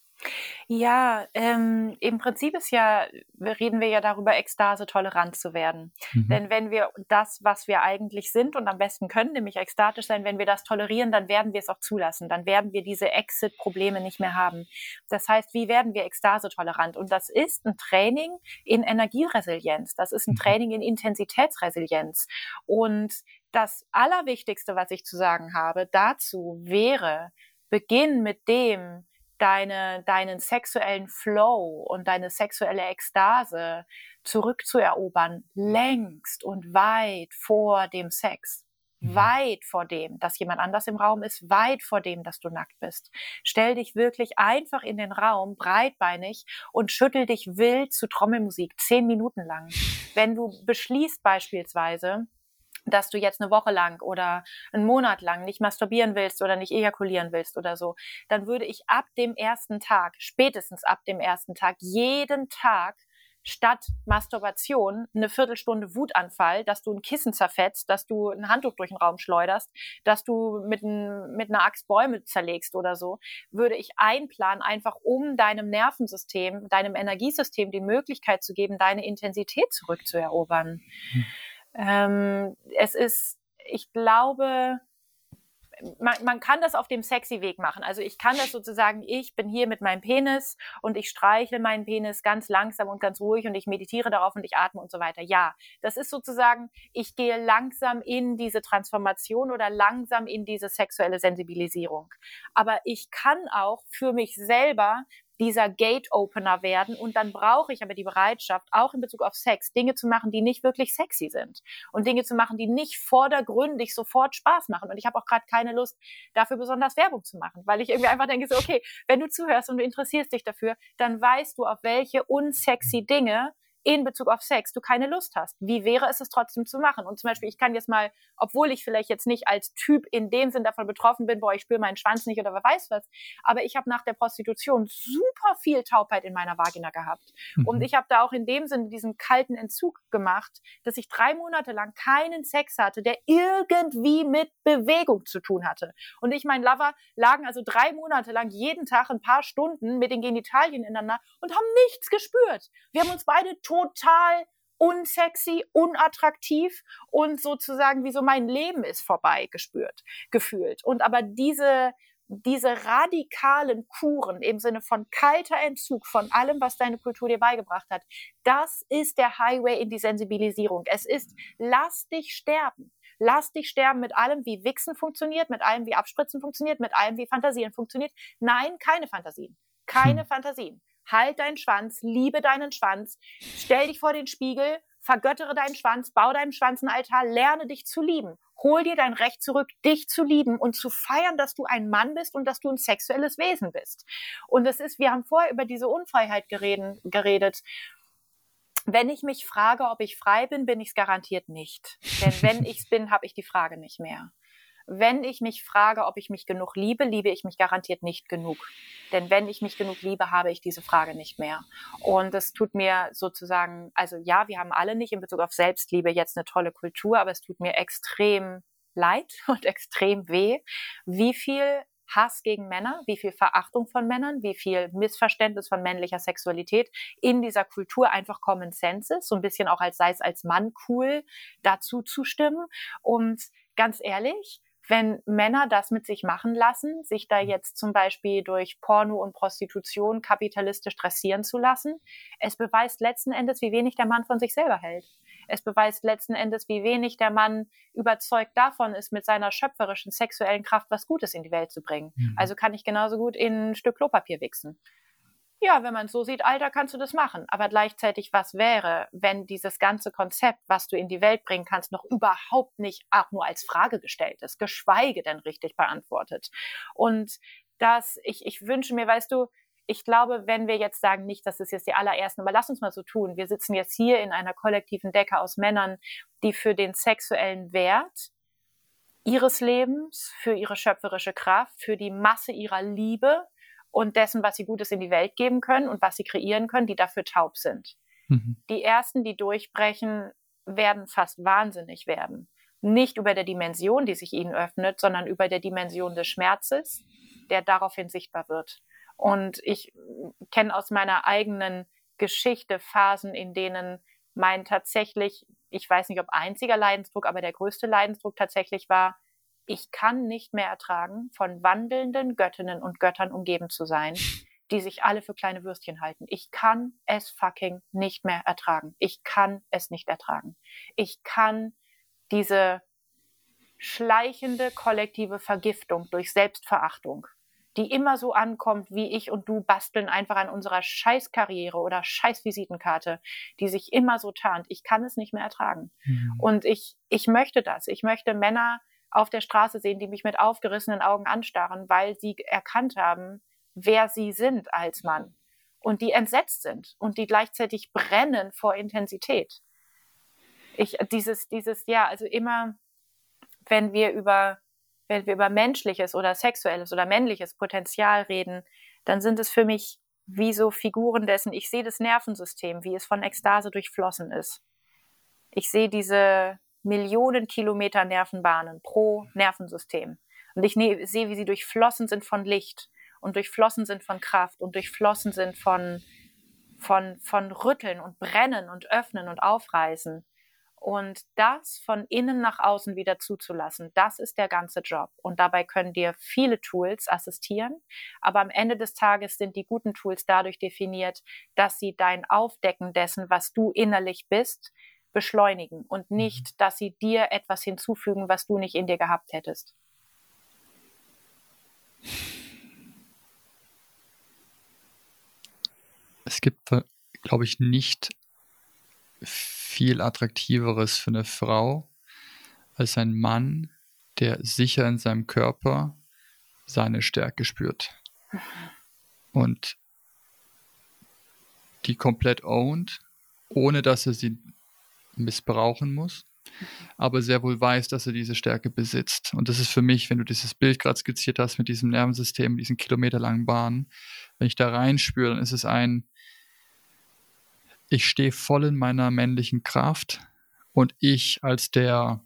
Ja, ähm, im Prinzip ist ja, reden wir ja darüber, Ekstase tolerant zu werden. Mhm. Denn wenn wir das, was wir eigentlich sind und am besten können, nämlich ekstatisch sein, wenn wir das tolerieren, dann werden wir es auch zulassen. Dann werden wir diese Exit-Probleme nicht mehr haben. Das heißt, wie werden wir Ekstase tolerant? Und das ist ein Training in Energieresilienz. Das ist ein mhm. Training in Intensitätsresilienz. Und das Allerwichtigste, was ich zu sagen habe dazu wäre, beginn mit dem, deine, deinen sexuellen Flow und deine sexuelle Ekstase zurückzuerobern, längst und weit vor dem Sex. Mhm. Weit vor dem, dass jemand anders im Raum ist, weit vor dem, dass du nackt bist. Stell dich wirklich einfach in den Raum, breitbeinig und schüttel dich wild zu Trommelmusik, zehn Minuten lang. Wenn du beschließt beispielsweise, dass du jetzt eine Woche lang oder einen Monat lang nicht masturbieren willst oder nicht ejakulieren willst oder so, dann würde ich ab dem ersten Tag, spätestens ab dem ersten Tag, jeden Tag statt Masturbation eine Viertelstunde Wutanfall, dass du ein Kissen zerfetzt, dass du ein Handtuch durch den Raum schleuderst, dass du mit, ein, mit einer Axt Bäume zerlegst oder so, würde ich einplanen, einfach um deinem Nervensystem, deinem Energiesystem die Möglichkeit zu geben, deine Intensität zurückzuerobern. Hm. Ähm, es ist, ich glaube, man, man kann das auf dem sexy Weg machen. Also ich kann das sozusagen, ich bin hier mit meinem Penis und ich streichle meinen Penis ganz langsam und ganz ruhig und ich meditiere darauf und ich atme und so weiter. Ja, das ist sozusagen, ich gehe langsam in diese Transformation oder langsam in diese sexuelle Sensibilisierung. Aber ich kann auch für mich selber dieser Gate-Opener werden. Und dann brauche ich aber die Bereitschaft, auch in Bezug auf Sex, Dinge zu machen, die nicht wirklich sexy sind. Und Dinge zu machen, die nicht vordergründig sofort Spaß machen. Und ich habe auch gerade keine Lust, dafür besonders Werbung zu machen, weil ich irgendwie einfach denke, so, okay, wenn du zuhörst und du interessierst dich dafür, dann weißt du, auf welche unsexy Dinge in Bezug auf Sex du keine Lust hast. Wie wäre es, es trotzdem zu machen? Und zum Beispiel, ich kann jetzt mal, obwohl ich vielleicht jetzt nicht als Typ in dem Sinn davon betroffen bin, boah, ich spüre meinen Schwanz nicht oder wer weiß was, aber ich habe nach der Prostitution super viel Taubheit in meiner Vagina gehabt. Mhm. Und ich habe da auch in dem Sinne diesen kalten Entzug gemacht, dass ich drei Monate lang keinen Sex hatte, der irgendwie mit Bewegung zu tun hatte. Und ich, mein Lover, lagen also drei Monate lang jeden Tag ein paar Stunden mit den Genitalien ineinander und haben nichts gespürt. Wir haben uns beide total unsexy, unattraktiv und sozusagen wie so mein Leben ist vorbei gespürt, gefühlt. Und aber diese, diese radikalen Kuren im Sinne von kalter Entzug von allem, was deine Kultur dir beigebracht hat, das ist der Highway in die Sensibilisierung. Es ist, lass dich sterben. Lass dich sterben mit allem, wie Wichsen funktioniert, mit allem, wie Abspritzen funktioniert, mit allem, wie Fantasieren funktioniert. Nein, keine Fantasien. Keine hm. Fantasien halt deinen Schwanz, liebe deinen Schwanz, stell dich vor den Spiegel, vergöttere deinen Schwanz, bau deinem Schwanz einen Altar, lerne dich zu lieben. Hol dir dein Recht zurück, dich zu lieben und zu feiern, dass du ein Mann bist und dass du ein sexuelles Wesen bist. Und es ist, wir haben vorher über diese Unfreiheit gereden, geredet. Wenn ich mich frage, ob ich frei bin, bin ich es garantiert nicht. Denn wenn [laughs] ich es bin, habe ich die Frage nicht mehr. Wenn ich mich frage, ob ich mich genug liebe, liebe ich mich garantiert nicht genug. Denn wenn ich mich genug liebe, habe ich diese Frage nicht mehr. Und es tut mir sozusagen, also ja, wir haben alle nicht in Bezug auf Selbstliebe jetzt eine tolle Kultur, aber es tut mir extrem leid [laughs] und extrem weh, wie viel Hass gegen Männer, wie viel Verachtung von Männern, wie viel Missverständnis von männlicher Sexualität in dieser Kultur einfach Common Sense ist, so ein bisschen auch als sei es als Mann cool, dazu zu stimmen. Und ganz ehrlich, wenn Männer das mit sich machen lassen, sich da mhm. jetzt zum Beispiel durch Porno und Prostitution kapitalistisch dressieren zu lassen, es beweist letzten Endes, wie wenig der Mann von sich selber hält. Es beweist letzten Endes, wie wenig der Mann überzeugt davon ist, mit seiner schöpferischen sexuellen Kraft was Gutes in die Welt zu bringen. Mhm. Also kann ich genauso gut in ein Stück Klopapier wichsen ja, wenn man so sieht, Alter, kannst du das machen. Aber gleichzeitig, was wäre, wenn dieses ganze Konzept, was du in die Welt bringen kannst, noch überhaupt nicht auch nur als Frage gestellt ist, geschweige denn richtig beantwortet. Und das, ich, ich wünsche mir, weißt du, ich glaube, wenn wir jetzt sagen, nicht, das ist jetzt die allerersten, aber lass uns mal so tun. Wir sitzen jetzt hier in einer kollektiven Decke aus Männern, die für den sexuellen Wert ihres Lebens, für ihre schöpferische Kraft, für die Masse ihrer Liebe, und dessen, was sie Gutes in die Welt geben können und was sie kreieren können, die dafür taub sind. Mhm. Die ersten, die durchbrechen, werden fast wahnsinnig werden. Nicht über der Dimension, die sich ihnen öffnet, sondern über der Dimension des Schmerzes, der daraufhin sichtbar wird. Und ich kenne aus meiner eigenen Geschichte Phasen, in denen mein tatsächlich, ich weiß nicht ob einziger Leidensdruck, aber der größte Leidensdruck tatsächlich war, ich kann nicht mehr ertragen, von wandelnden Göttinnen und Göttern umgeben zu sein, die sich alle für kleine Würstchen halten. Ich kann es fucking nicht mehr ertragen. Ich kann es nicht ertragen. Ich kann diese schleichende kollektive Vergiftung durch Selbstverachtung, die immer so ankommt, wie ich und du basteln einfach an unserer Scheißkarriere oder Scheißvisitenkarte, die sich immer so tarnt. Ich kann es nicht mehr ertragen. Mhm. Und ich, ich möchte das. Ich möchte Männer auf der Straße sehen, die mich mit aufgerissenen Augen anstarren, weil sie erkannt haben, wer sie sind als Mann und die entsetzt sind und die gleichzeitig brennen vor Intensität. Ich, dieses, dieses, ja, also immer, wenn wir über, wenn wir über menschliches oder sexuelles oder männliches Potenzial reden, dann sind es für mich wie so Figuren dessen, ich sehe das Nervensystem, wie es von Ekstase durchflossen ist. Ich sehe diese, Millionen Kilometer Nervenbahnen pro Nervensystem. Und ich ne sehe, wie sie durchflossen sind von Licht und durchflossen sind von Kraft und durchflossen sind von, von, von Rütteln und Brennen und Öffnen und Aufreißen. Und das von innen nach außen wieder zuzulassen, das ist der ganze Job. Und dabei können dir viele Tools assistieren. Aber am Ende des Tages sind die guten Tools dadurch definiert, dass sie dein Aufdecken dessen, was du innerlich bist, beschleunigen und mhm. nicht, dass sie dir etwas hinzufügen, was du nicht in dir gehabt hättest. Es gibt, glaube ich, nicht viel attraktiveres für eine Frau als ein Mann, der sicher in seinem Körper seine Stärke spürt. Mhm. Und die komplett owned, ohne dass er sie missbrauchen muss, aber sehr wohl weiß, dass er diese Stärke besitzt. Und das ist für mich, wenn du dieses Bild gerade skizziert hast mit diesem Nervensystem, diesen kilometerlangen Bahnen, wenn ich da reinspüre, dann ist es ein, ich stehe voll in meiner männlichen Kraft und ich als der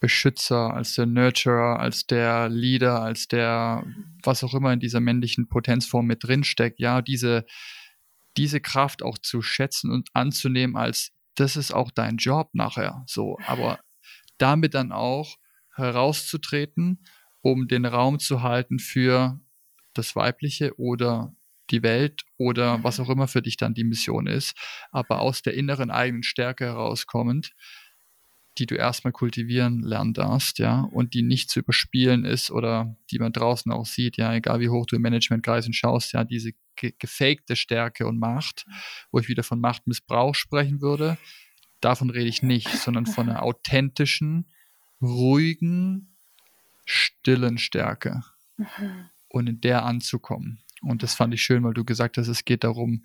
Beschützer, als der Nurturer, als der Leader, als der, was auch immer in dieser männlichen Potenzform mit drin steckt, ja, diese, diese Kraft auch zu schätzen und anzunehmen als das ist auch dein Job nachher. So, aber damit dann auch herauszutreten, um den Raum zu halten für das Weibliche oder die Welt oder was auch immer für dich dann die Mission ist, aber aus der inneren eigenen Stärke herauskommend, die du erstmal kultivieren lernen darfst, ja, und die nicht zu überspielen ist oder die man draußen auch sieht, ja, egal wie hoch du im Managementkreisen schaust, ja, diese ge gefakte Stärke und Macht, wo ich wieder von Machtmissbrauch sprechen würde. Davon rede ich nicht, sondern von einer authentischen, ruhigen, stillen Stärke. Mhm. Und in der anzukommen. Und das fand ich schön, weil du gesagt hast, es geht darum,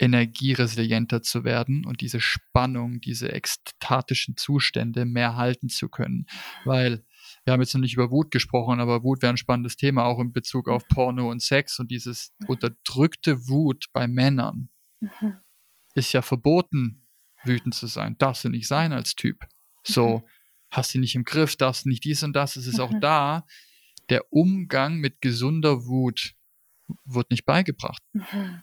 energieresilienter zu werden und diese Spannung, diese ekstatischen Zustände mehr halten zu können. Weil wir haben jetzt noch nicht über Wut gesprochen, aber Wut wäre ein spannendes Thema, auch in Bezug auf Porno und Sex und dieses unterdrückte Wut bei Männern mhm. ist ja verboten, wütend zu sein. Darfst du nicht sein als Typ. So, mhm. hast du nicht im Griff, darfst du nicht dies und das. Es ist mhm. auch da, der Umgang mit gesunder Wut wird nicht beigebracht. Mhm.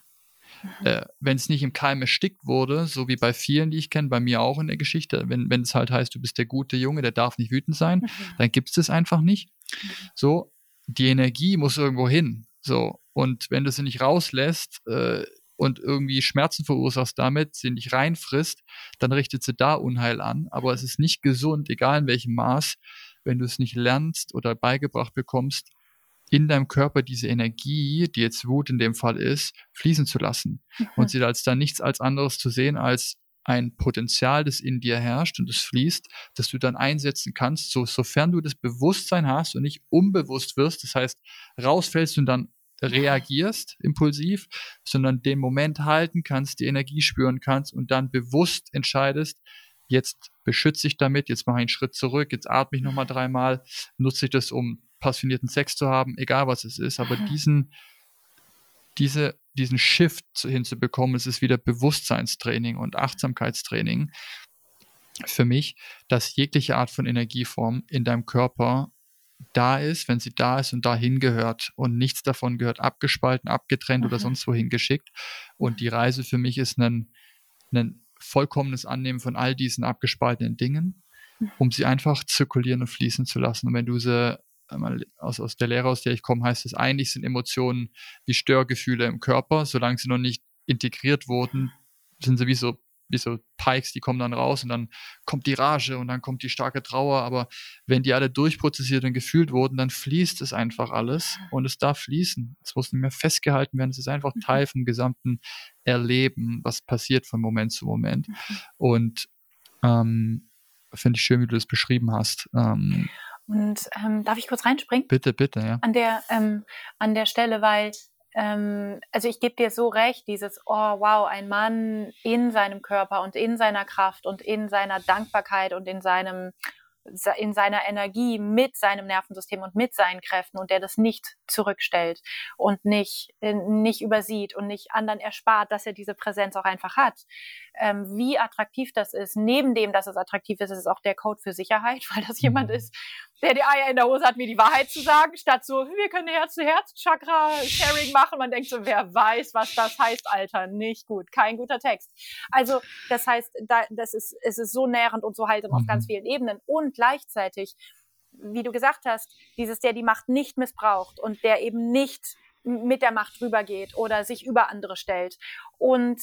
Äh, wenn es nicht im Keim erstickt wurde, so wie bei vielen, die ich kenne, bei mir auch in der Geschichte, wenn, wenn es halt heißt, du bist der gute Junge, der darf nicht wütend sein, mhm. dann gibt es das einfach nicht. Mhm. So, die Energie muss irgendwo hin. So, und wenn du sie nicht rauslässt, äh, und irgendwie Schmerzen verursachst damit, sie nicht reinfrisst, dann richtet sie da Unheil an. Aber es ist nicht gesund, egal in welchem Maß, wenn du es nicht lernst oder beigebracht bekommst, in deinem Körper diese Energie, die jetzt Wut in dem Fall ist, fließen zu lassen mhm. und sie als dann nichts als anderes zu sehen als ein Potenzial, das in dir herrscht und es fließt, das du dann einsetzen kannst, so, sofern du das Bewusstsein hast und nicht unbewusst wirst, das heißt, rausfällst und dann reagierst impulsiv, sondern den Moment halten kannst, die Energie spüren kannst und dann bewusst entscheidest, jetzt beschütze ich damit, jetzt mache ich einen Schritt zurück, jetzt atme ich nochmal dreimal, nutze ich das, um passionierten Sex zu haben, egal was es ist, aber diesen, diese, diesen Shift hinzubekommen, es ist wieder Bewusstseinstraining und Achtsamkeitstraining für mich, dass jegliche Art von Energieform in deinem Körper da ist, wenn sie da ist und dahin gehört und nichts davon gehört abgespalten, abgetrennt mhm. oder sonst wohin geschickt. Und die Reise für mich ist ein, ein vollkommenes Annehmen von all diesen abgespaltenen Dingen, mhm. um sie einfach zirkulieren und fließen zu lassen. Und wenn du sie aus, aus der Lehre, aus der ich komme, heißt es, eigentlich sind Emotionen wie Störgefühle im Körper, solange sie noch nicht integriert wurden, sind sie wie so wie so Pikes, die kommen dann raus und dann kommt die Rage und dann kommt die starke Trauer. Aber wenn die alle durchprozessiert und gefühlt wurden, dann fließt es einfach alles und es darf fließen. Es muss nicht mehr festgehalten werden. Es ist einfach mhm. Teil vom gesamten Erleben, was passiert von Moment zu Moment. Mhm. Und ähm, finde ich schön, wie du das beschrieben hast. Ähm, und ähm, darf ich kurz reinspringen? Bitte, bitte, ja. An der, ähm, an der Stelle, weil ähm, also ich gebe dir so recht, dieses, oh wow, ein Mann in seinem Körper und in seiner Kraft und in seiner Dankbarkeit und in seinem in seiner Energie mit seinem Nervensystem und mit seinen Kräften und der das nicht zurückstellt und nicht, äh, nicht übersieht und nicht anderen erspart, dass er diese Präsenz auch einfach hat. Ähm, wie attraktiv das ist, neben dem, dass es attraktiv ist, ist es auch der Code für Sicherheit, [laughs] weil das jemand mhm. ist, der die Eier in der Hose hat, mir die Wahrheit zu sagen, statt so, wir können Herz-zu-Herz-Chakra-Sharing machen. Man denkt so, wer weiß, was das heißt, Alter. Nicht gut. Kein guter Text. Also, das heißt, da, das ist, es ist so nährend und so haltend mhm. auf ganz mhm. vielen Ebenen. Und gleichzeitig, wie du gesagt hast, dieses, der die Macht nicht missbraucht und der eben nicht mit der Macht rübergeht oder sich über andere stellt. Und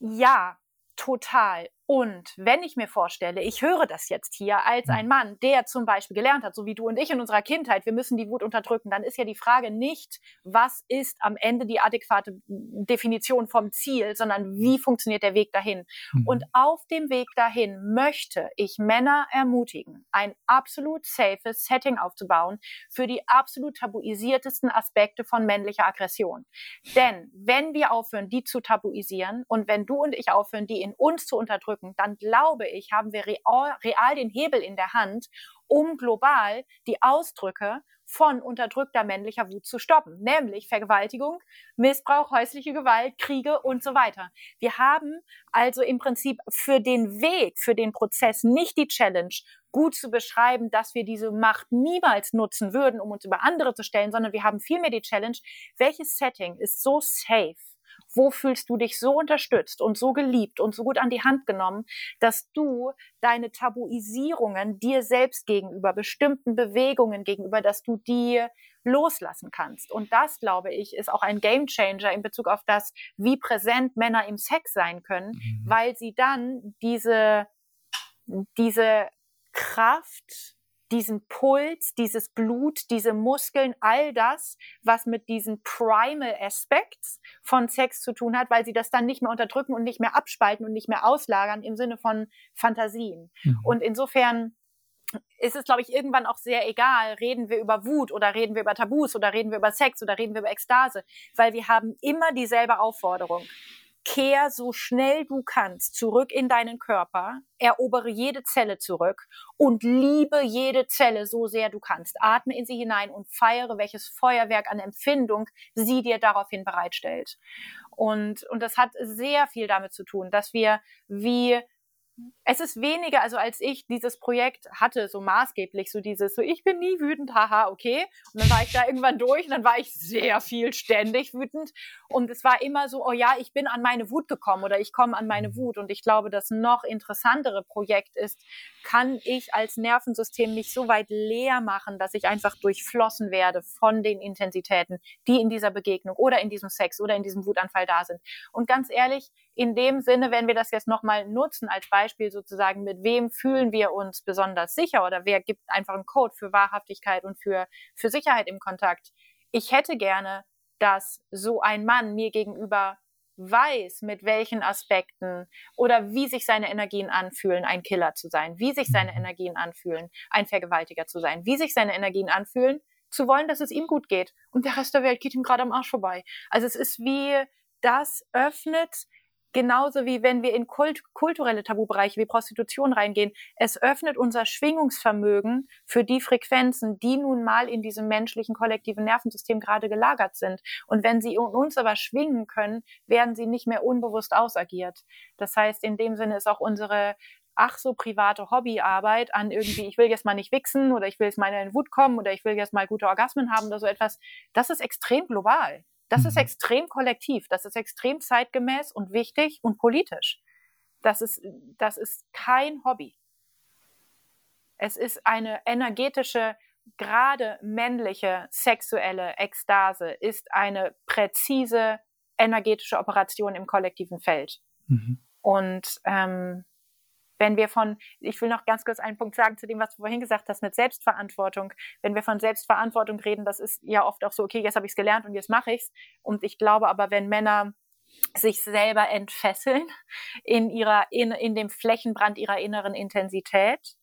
ja, total. Und wenn ich mir vorstelle, ich höre das jetzt hier als ein Mann, der zum Beispiel gelernt hat, so wie du und ich in unserer Kindheit, wir müssen die Wut unterdrücken, dann ist ja die Frage nicht, was ist am Ende die adäquate Definition vom Ziel, sondern wie funktioniert der Weg dahin. Mhm. Und auf dem Weg dahin möchte ich Männer ermutigen, ein absolut safes Setting aufzubauen für die absolut tabuisiertesten Aspekte von männlicher Aggression. Denn wenn wir aufhören, die zu tabuisieren und wenn du und ich aufhören, die in uns zu unterdrücken, wirken, dann glaube ich, haben wir real, real den Hebel in der Hand, um global die Ausdrücke von unterdrückter männlicher Wut zu stoppen, nämlich Vergewaltigung, Missbrauch, häusliche Gewalt, Kriege und so weiter. Wir haben also im Prinzip für den Weg, für den Prozess nicht die Challenge, gut zu beschreiben, dass wir diese Macht niemals nutzen würden, um uns über andere zu stellen, sondern wir haben vielmehr die Challenge, welches Setting ist so safe, wo fühlst du dich so unterstützt und so geliebt und so gut an die Hand genommen, dass du deine Tabuisierungen dir selbst gegenüber, bestimmten Bewegungen gegenüber, dass du die loslassen kannst. Und das, glaube ich, ist auch ein Gamechanger in Bezug auf das, wie präsent Männer im Sex sein können, mhm. weil sie dann diese, diese Kraft diesen Puls, dieses Blut, diese Muskeln, all das, was mit diesen Primal Aspects von Sex zu tun hat, weil sie das dann nicht mehr unterdrücken und nicht mehr abspalten und nicht mehr auslagern im Sinne von Fantasien. Mhm. Und insofern ist es, glaube ich, irgendwann auch sehr egal, reden wir über Wut oder reden wir über Tabus oder reden wir über Sex oder reden wir über Ekstase, weil wir haben immer dieselbe Aufforderung kehr so schnell du kannst zurück in deinen Körper, erobere jede Zelle zurück und liebe jede Zelle so sehr du kannst. Atme in sie hinein und feiere, welches Feuerwerk an Empfindung sie dir daraufhin bereitstellt. Und, und das hat sehr viel damit zu tun, dass wir wie es ist weniger, also als ich dieses Projekt hatte, so maßgeblich, so dieses, so ich bin nie wütend, haha, okay. Und dann war ich da irgendwann durch und dann war ich sehr viel ständig wütend. Und es war immer so, oh ja, ich bin an meine Wut gekommen oder ich komme an meine mhm. Wut. Und ich glaube, das noch interessantere Projekt ist, kann ich als Nervensystem mich so weit leer machen, dass ich einfach durchflossen werde von den Intensitäten, die in dieser Begegnung oder in diesem Sex oder in diesem Wutanfall da sind. Und ganz ehrlich, in dem Sinne, wenn wir das jetzt nochmal nutzen als Beispiel sozusagen, mit wem fühlen wir uns besonders sicher oder wer gibt einfach einen Code für Wahrhaftigkeit und für, für Sicherheit im Kontakt. Ich hätte gerne, dass so ein Mann mir gegenüber weiß, mit welchen Aspekten oder wie sich seine Energien anfühlen, ein Killer zu sein, wie sich seine mhm. Energien anfühlen, ein Vergewaltiger zu sein, wie sich seine Energien anfühlen, zu wollen, dass es ihm gut geht und der Rest der Welt geht ihm gerade am Arsch vorbei. Also es ist wie, das öffnet Genauso wie wenn wir in kult kulturelle Tabubereiche wie Prostitution reingehen. Es öffnet unser Schwingungsvermögen für die Frequenzen, die nun mal in diesem menschlichen kollektiven Nervensystem gerade gelagert sind. Und wenn sie uns aber schwingen können, werden sie nicht mehr unbewusst ausagiert. Das heißt, in dem Sinne ist auch unsere ach so private Hobbyarbeit an irgendwie, ich will jetzt mal nicht wichsen oder ich will jetzt mal in Wut kommen oder ich will jetzt mal gute Orgasmen haben oder so etwas, das ist extrem global. Das ist mhm. extrem kollektiv, das ist extrem zeitgemäß und wichtig und politisch. Das ist, das ist kein Hobby. Es ist eine energetische, gerade männliche sexuelle Ekstase, ist eine präzise energetische Operation im kollektiven Feld. Mhm. Und ähm, wenn wir von, ich will noch ganz kurz einen Punkt sagen zu dem, was du vorhin gesagt hast, mit Selbstverantwortung. Wenn wir von Selbstverantwortung reden, das ist ja oft auch so, okay, jetzt habe ich es gelernt und jetzt mache ich es. Und ich glaube aber, wenn Männer sich selber entfesseln in ihrer, in, in dem Flächenbrand ihrer inneren Intensität,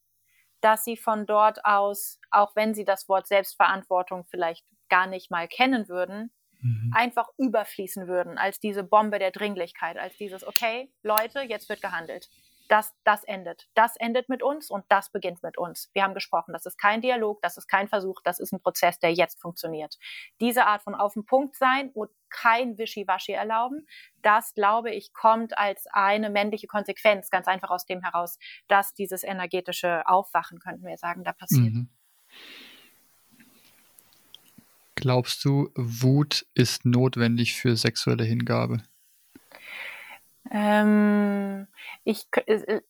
dass sie von dort aus, auch wenn sie das Wort Selbstverantwortung vielleicht gar nicht mal kennen würden, mhm. einfach überfließen würden als diese Bombe der Dringlichkeit, als dieses, okay, Leute, jetzt wird gehandelt das, das endet. Das endet mit uns und das beginnt mit uns. Wir haben gesprochen, das ist kein Dialog, das ist kein Versuch, das ist ein Prozess, der jetzt funktioniert. Diese Art von auf den Punkt sein und kein Wischiwaschi erlauben, das glaube ich kommt als eine männliche Konsequenz ganz einfach aus dem heraus, dass dieses energetische Aufwachen, könnten wir sagen, da passiert. Mhm. Glaubst du, Wut ist notwendig für sexuelle Hingabe? Ähm, ich, äh,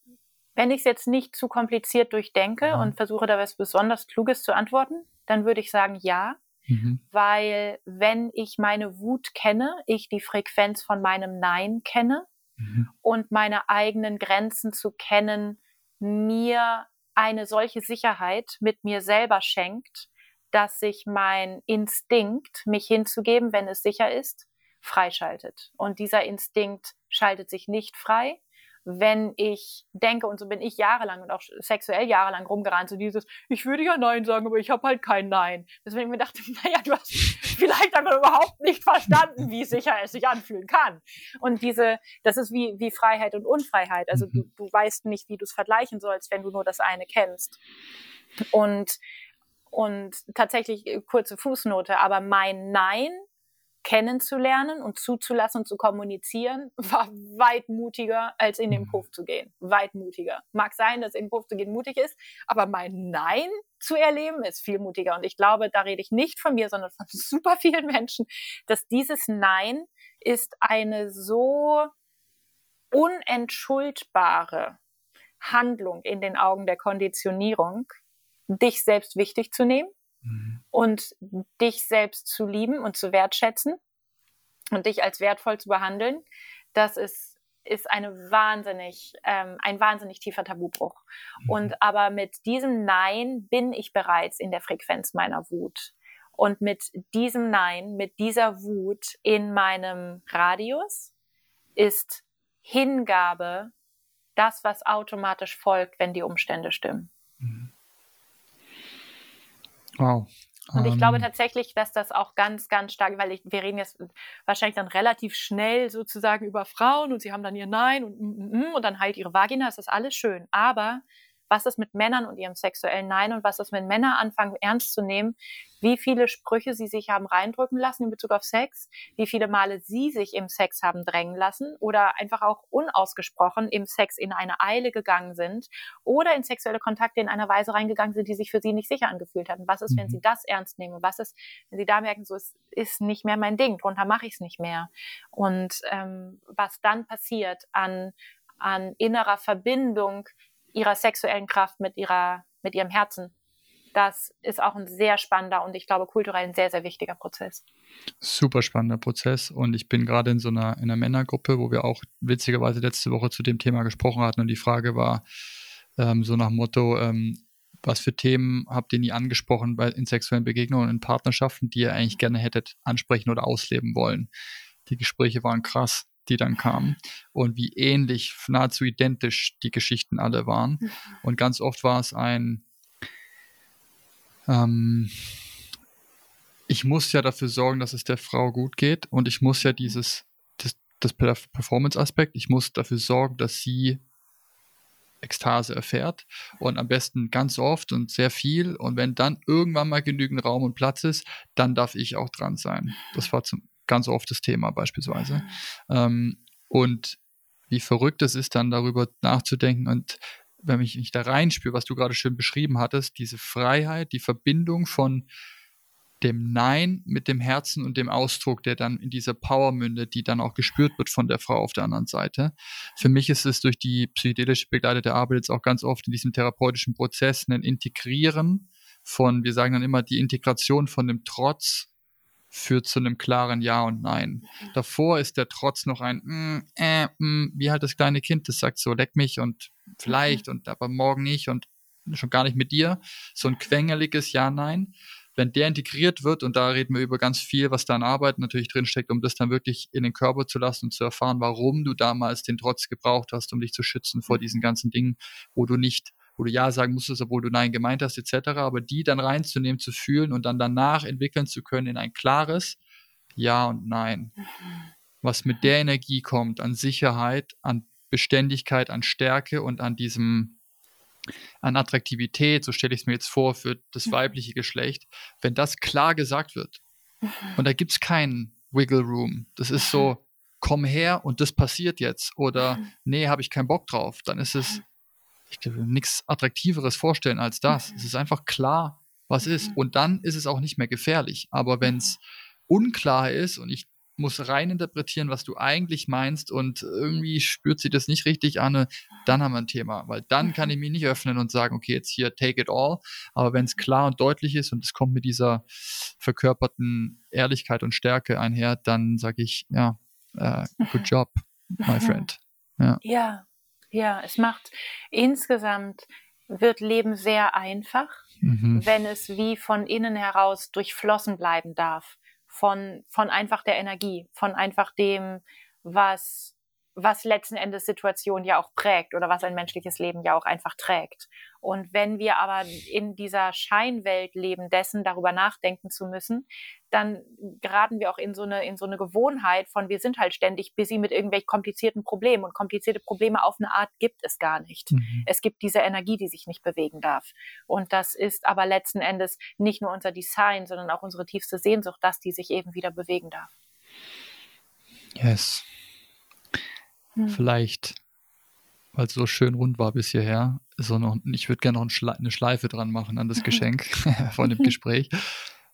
wenn ich es jetzt nicht zu kompliziert durchdenke und versuche da was besonders Kluges zu antworten, dann würde ich sagen ja. Mhm. Weil wenn ich meine Wut kenne, ich die Frequenz von meinem Nein kenne mhm. und meine eigenen Grenzen zu kennen, mir eine solche Sicherheit mit mir selber schenkt, dass sich mein Instinkt, mich hinzugeben, wenn es sicher ist, freischaltet. Und dieser Instinkt schaltet sich nicht frei, wenn ich denke, und so bin ich jahrelang und auch sexuell jahrelang rumgerannt, so dieses, ich würde ja Nein sagen, aber ich habe halt kein Nein. Deswegen ich mir dachte, [laughs] naja, du hast vielleicht einfach überhaupt nicht verstanden, wie sicher es sich anfühlen kann. Und diese, das ist wie, wie Freiheit und Unfreiheit. Also du, du weißt nicht, wie du es vergleichen sollst, wenn du nur das eine kennst. Und, und tatsächlich äh, kurze Fußnote, aber mein Nein kennenzulernen und zuzulassen und zu kommunizieren, [laughs] war weit mutiger, als in den mhm. Puff zu gehen. Weit mutiger. Mag sein, dass in den Puff zu gehen mutig ist, aber mein Nein zu erleben ist viel mutiger. Und ich glaube, da rede ich nicht von mir, sondern von [laughs] super vielen Menschen, dass dieses Nein ist eine so unentschuldbare Handlung in den Augen der Konditionierung, dich selbst wichtig zu nehmen, Mhm. Und dich selbst zu lieben und zu wertschätzen und dich als wertvoll zu behandeln, das ist, ist eine wahnsinnig, ähm, ein wahnsinnig tiefer Tabubruch. Mhm. Und aber mit diesem Nein bin ich bereits in der Frequenz meiner Wut. Und mit diesem Nein, mit dieser Wut in meinem Radius ist Hingabe das, was automatisch folgt, wenn die Umstände stimmen. Wow. Und ich glaube ähm. tatsächlich, dass das auch ganz, ganz stark, weil ich, wir reden jetzt wahrscheinlich dann relativ schnell sozusagen über Frauen und sie haben dann ihr Nein und, mm, mm, mm, und dann halt ihre Vagina, ist das alles schön. Aber was ist mit Männern und ihrem sexuellen Nein und was ist, wenn Männer anfangen ernst zu nehmen, wie viele Sprüche sie sich haben reindrücken lassen in Bezug auf Sex, wie viele Male sie sich im Sex haben drängen lassen oder einfach auch unausgesprochen im Sex in eine Eile gegangen sind oder in sexuelle Kontakte in einer Weise reingegangen sind, die sich für sie nicht sicher angefühlt hatten. Was ist, wenn mhm. sie das ernst nehmen? Was ist, wenn sie da merken, so es ist nicht mehr mein Ding, drunter mache ich es nicht mehr. Und ähm, was dann passiert an, an innerer Verbindung ihrer sexuellen Kraft mit ihrer, mit ihrem Herzen das ist auch ein sehr spannender und ich glaube kulturell ein sehr, sehr wichtiger Prozess. Super spannender Prozess und ich bin gerade in so einer, in einer Männergruppe, wo wir auch witzigerweise letzte Woche zu dem Thema gesprochen hatten und die Frage war ähm, so nach Motto, ähm, was für Themen habt ihr nie angesprochen bei, in sexuellen Begegnungen, in Partnerschaften, die ihr eigentlich gerne hättet ansprechen oder ausleben wollen? Die Gespräche waren krass die dann kamen und wie ähnlich, nahezu identisch die Geschichten alle waren. Mhm. Und ganz oft war es ein, ähm, ich muss ja dafür sorgen, dass es der Frau gut geht und ich muss ja dieses, das, das Performance-Aspekt, ich muss dafür sorgen, dass sie Ekstase erfährt und am besten ganz oft und sehr viel und wenn dann irgendwann mal genügend Raum und Platz ist, dann darf ich auch dran sein. Das war zum, ganz oft das Thema beispielsweise. Ähm, und wie verrückt es ist, dann darüber nachzudenken und wenn ich mich da reinspüre, was du gerade schön beschrieben hattest, diese Freiheit, die Verbindung von dem Nein mit dem Herzen und dem Ausdruck, der dann in dieser Power mündet, die dann auch gespürt wird von der Frau auf der anderen Seite. Für mich ist es durch die psychedelische begleitete Arbeit jetzt auch ganz oft in diesem therapeutischen Prozess ein Integrieren von, wir sagen dann immer, die Integration von dem Trotz führt zu einem klaren Ja und Nein. Mhm. Davor ist der Trotz noch ein, mm, äh, mm, wie halt das kleine Kind, das sagt so, leck mich und vielleicht mhm. und aber morgen nicht und schon gar nicht mit dir. So ein quengeliges Ja, Nein. Wenn der integriert wird, und da reden wir über ganz viel, was da an Arbeit natürlich drinsteckt, um das dann wirklich in den Körper zu lassen und zu erfahren, warum du damals den Trotz gebraucht hast, um dich zu schützen vor mhm. diesen ganzen Dingen, wo du nicht wo du Ja sagen musstest, obwohl du Nein gemeint hast, etc. Aber die dann reinzunehmen, zu fühlen und dann danach entwickeln zu können in ein klares Ja und Nein. Mhm. Was mit der Energie kommt, an Sicherheit, an Beständigkeit, an Stärke und an diesem, an Attraktivität, so stelle ich es mir jetzt vor, für das mhm. weibliche Geschlecht, wenn das klar gesagt wird. Mhm. Und da gibt es keinen Wiggle Room. Das ist so, komm her und das passiert jetzt. Oder nee, habe ich keinen Bock drauf. Dann ist es, ich glaube, nichts Attraktiveres vorstellen als das. Mhm. Es ist einfach klar, was mhm. ist. Und dann ist es auch nicht mehr gefährlich. Aber wenn es unklar ist und ich muss rein interpretieren, was du eigentlich meinst und irgendwie spürt sie das nicht richtig an, dann haben wir ein Thema, weil dann kann mhm. ich mich nicht öffnen und sagen, okay, jetzt hier take it all. Aber wenn es klar und deutlich ist und es kommt mit dieser verkörperten Ehrlichkeit und Stärke einher, dann sage ich, ja, uh, good [laughs] job, my friend. Ja. ja, ja, es macht insgesamt wird Leben sehr einfach, mhm. wenn es wie von innen heraus durchflossen bleiben darf. Von, von einfach der Energie, von einfach dem, was, was letzten Endes Situation ja auch prägt oder was ein menschliches Leben ja auch einfach trägt. Und wenn wir aber in dieser Scheinwelt leben, dessen darüber nachdenken zu müssen, dann geraten wir auch in so eine, in so eine Gewohnheit von, wir sind halt ständig busy mit irgendwelchen komplizierten Problemen und komplizierte Probleme auf eine Art gibt es gar nicht. Mhm. Es gibt diese Energie, die sich nicht bewegen darf. Und das ist aber letzten Endes nicht nur unser Design, sondern auch unsere tiefste Sehnsucht, dass die sich eben wieder bewegen darf. Yes. Hm. Vielleicht weil es so schön rund war bis hierher. So noch, ich würde gerne noch eine Schleife dran machen an das [laughs] Geschenk [laughs] von dem Gespräch.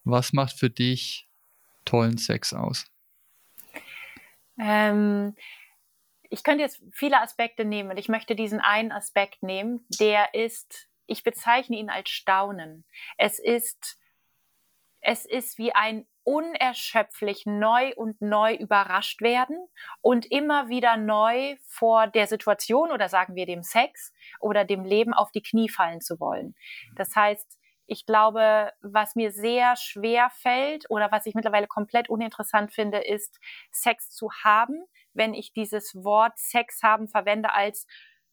Was macht für dich tollen Sex aus? Ähm, ich könnte jetzt viele Aspekte nehmen und ich möchte diesen einen Aspekt nehmen, der ist, ich bezeichne ihn als Staunen. Es ist, es ist wie ein unerschöpflich neu und neu überrascht werden und immer wieder neu vor der Situation oder sagen wir dem Sex oder dem Leben auf die Knie fallen zu wollen. Das heißt, ich glaube, was mir sehr schwer fällt oder was ich mittlerweile komplett uninteressant finde, ist Sex zu haben, wenn ich dieses Wort Sex haben verwende als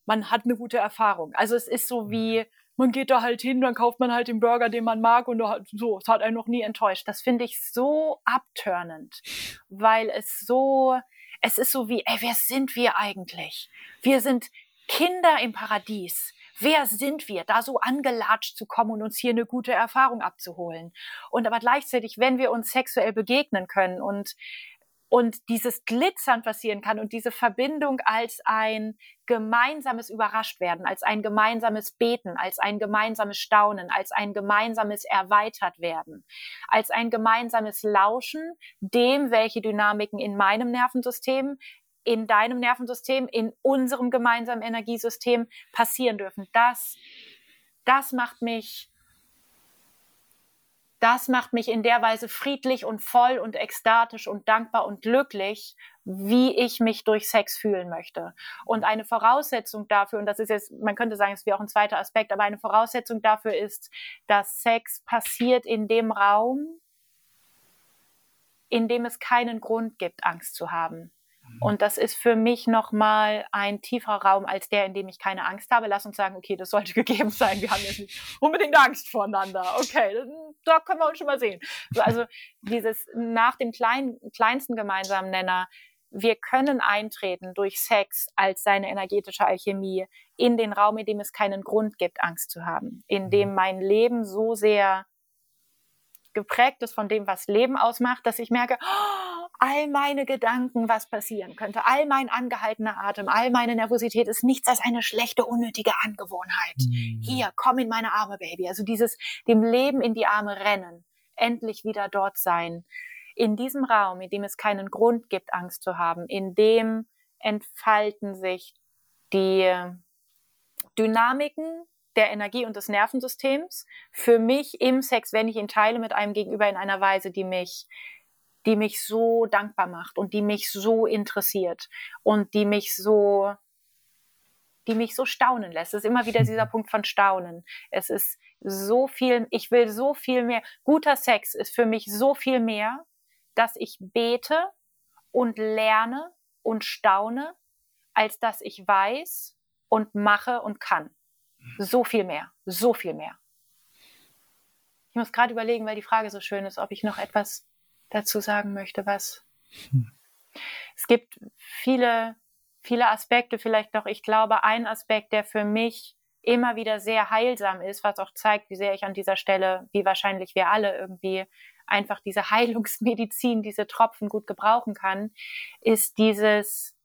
man hat eine gute Erfahrung. Also es ist so wie man geht da halt hin, dann kauft man halt den Burger, den man mag und so, es hat einen noch nie enttäuscht. Das finde ich so abturnend, weil es so, es ist so wie, ey, wer sind wir eigentlich? Wir sind Kinder im Paradies. Wer sind wir, da so angelatscht zu kommen und uns hier eine gute Erfahrung abzuholen? Und aber gleichzeitig, wenn wir uns sexuell begegnen können und und dieses Glitzern passieren kann und diese Verbindung als ein gemeinsames Überraschtwerden, als ein gemeinsames Beten, als ein gemeinsames Staunen, als ein gemeinsames Erweitertwerden, als ein gemeinsames Lauschen dem, welche Dynamiken in meinem Nervensystem, in deinem Nervensystem, in unserem gemeinsamen Energiesystem passieren dürfen. Das, das macht mich das macht mich in der Weise friedlich und voll und ekstatisch und dankbar und glücklich, wie ich mich durch Sex fühlen möchte. Und eine Voraussetzung dafür, und das ist jetzt, man könnte sagen, es wäre auch ein zweiter Aspekt, aber eine Voraussetzung dafür ist, dass Sex passiert in dem Raum, in dem es keinen Grund gibt, Angst zu haben. Mhm. Und das ist für mich nochmal ein tieferer Raum als der, in dem ich keine Angst habe. Lass uns sagen, okay, das sollte [laughs] gegeben sein. Wir haben jetzt nicht unbedingt Angst voreinander. Okay, da können wir uns schon mal sehen. Also dieses nach dem kleinen, kleinsten gemeinsamen Nenner, wir können eintreten durch Sex als seine energetische Alchemie in den Raum, in dem es keinen Grund gibt, Angst zu haben, in dem mhm. mein Leben so sehr geprägt ist von dem, was Leben ausmacht, dass ich merke, oh, all meine Gedanken, was passieren könnte, all mein angehaltener Atem, all meine Nervosität ist nichts als eine schlechte, unnötige Angewohnheit. Mhm. Hier, komm in meine Arme, Baby. Also dieses dem Leben in die Arme rennen, endlich wieder dort sein. In diesem Raum, in dem es keinen Grund gibt, Angst zu haben, in dem entfalten sich die Dynamiken der Energie und des Nervensystems für mich im Sex, wenn ich ihn teile mit einem Gegenüber in einer Weise, die mich die mich so dankbar macht und die mich so interessiert und die mich so die mich so staunen lässt. Es ist immer wieder dieser Punkt von Staunen. Es ist so viel, ich will so viel mehr. Guter Sex ist für mich so viel mehr, dass ich bete und lerne und staune, als dass ich weiß und mache und kann. So viel mehr, so viel mehr. Ich muss gerade überlegen, weil die Frage so schön ist, ob ich noch etwas dazu sagen möchte, was. Hm. Es gibt viele, viele Aspekte, vielleicht noch, ich glaube, ein Aspekt, der für mich immer wieder sehr heilsam ist, was auch zeigt, wie sehr ich an dieser Stelle, wie wahrscheinlich wir alle irgendwie einfach diese [laughs] Heilungsmedizin, diese Tropfen gut gebrauchen kann, ist dieses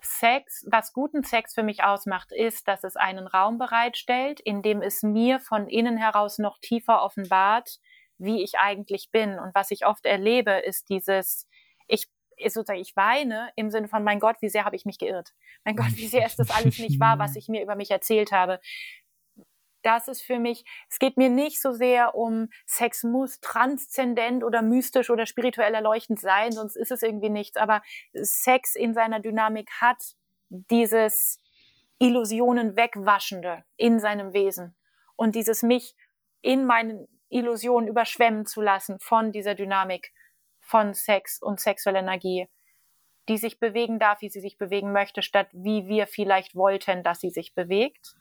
Sex, was guten Sex für mich ausmacht, ist, dass es einen Raum bereitstellt, in dem es mir von innen heraus noch tiefer offenbart, wie ich eigentlich bin. Und was ich oft erlebe, ist dieses, ich ist sozusagen, ich weine im Sinne von, mein Gott, wie sehr habe ich mich geirrt. Mein Gott, wie sehr ist das alles nicht wahr, was ich mir über mich erzählt habe das ist für mich, es geht mir nicht so sehr um Sex muss transzendent oder mystisch oder spirituell erleuchtend sein, sonst ist es irgendwie nichts. Aber Sex in seiner Dynamik hat dieses Illusionen wegwaschende in seinem Wesen und dieses mich in meinen Illusionen überschwemmen zu lassen von dieser Dynamik von Sex und sexueller Energie, die sich bewegen darf, wie sie sich bewegen möchte, statt wie wir vielleicht wollten, dass sie sich bewegt.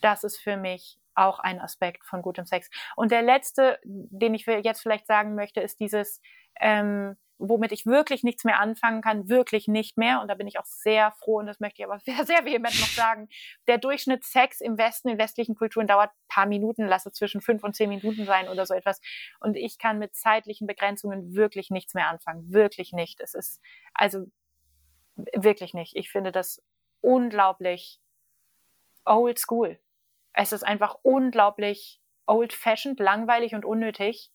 Das ist für mich auch ein Aspekt von gutem Sex. Und der letzte, den ich jetzt vielleicht sagen möchte, ist dieses, ähm, womit ich wirklich nichts mehr anfangen kann, wirklich nicht mehr. Und da bin ich auch sehr froh, und das möchte ich aber [laughs] sehr, sehr vehement noch sagen. Der Durchschnitt Sex im Westen, in westlichen Kulturen dauert paar Minuten, lasse zwischen fünf und zehn Minuten sein oder so etwas. Und ich kann mit zeitlichen Begrenzungen wirklich nichts mehr anfangen. Wirklich nicht. Es ist, also, wirklich nicht. Ich finde das unglaublich old school. Es ist einfach unglaublich old-fashioned, langweilig und unnötig.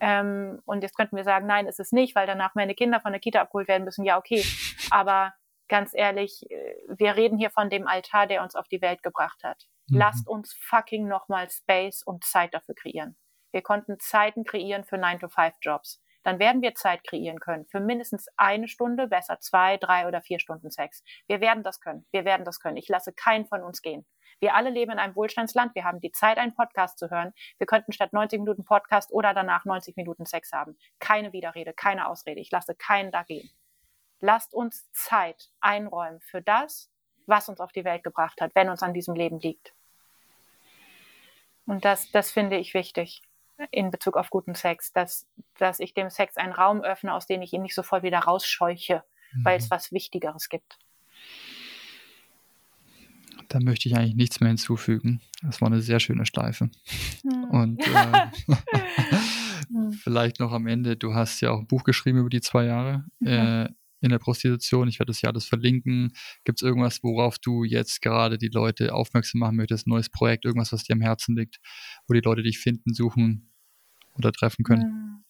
Ähm, und jetzt könnten wir sagen, nein, ist es nicht, weil danach meine Kinder von der Kita abgeholt werden müssen. Ja, okay. [laughs] Aber ganz ehrlich, äh, wir reden hier von dem Altar, der uns auf die Welt gebracht hat. Mhm. Lasst uns fucking nochmal Space und Zeit dafür kreieren. Wir konnten Zeiten kreieren für 9-to-5-Jobs. Dann werden wir Zeit kreieren können für mindestens eine Stunde, besser zwei, drei oder vier Stunden Sex. Wir werden das können. Wir werden das können. Ich lasse keinen von uns gehen. Wir alle leben in einem Wohlstandsland. Wir haben die Zeit, einen Podcast zu hören. Wir könnten statt 90 Minuten Podcast oder danach 90 Minuten Sex haben. Keine Widerrede, keine Ausrede. Ich lasse keinen da gehen. Lasst uns Zeit einräumen für das, was uns auf die Welt gebracht hat, wenn uns an diesem Leben liegt. Und das, das finde ich wichtig in Bezug auf guten Sex, dass, dass ich dem Sex einen Raum öffne, aus dem ich ihn nicht sofort wieder rausscheuche, mhm. weil es mhm. was Wichtigeres gibt. Da möchte ich eigentlich nichts mehr hinzufügen. Das war eine sehr schöne Steife. Hm. Und [laughs] äh, hm. vielleicht noch am Ende, du hast ja auch ein Buch geschrieben über die zwei Jahre mhm. äh, in der Prostitution. Ich werde das ja alles verlinken. Gibt es irgendwas, worauf du jetzt gerade die Leute aufmerksam machen möchtest? Ein neues Projekt, irgendwas, was dir am Herzen liegt, wo die Leute dich finden, suchen oder treffen können?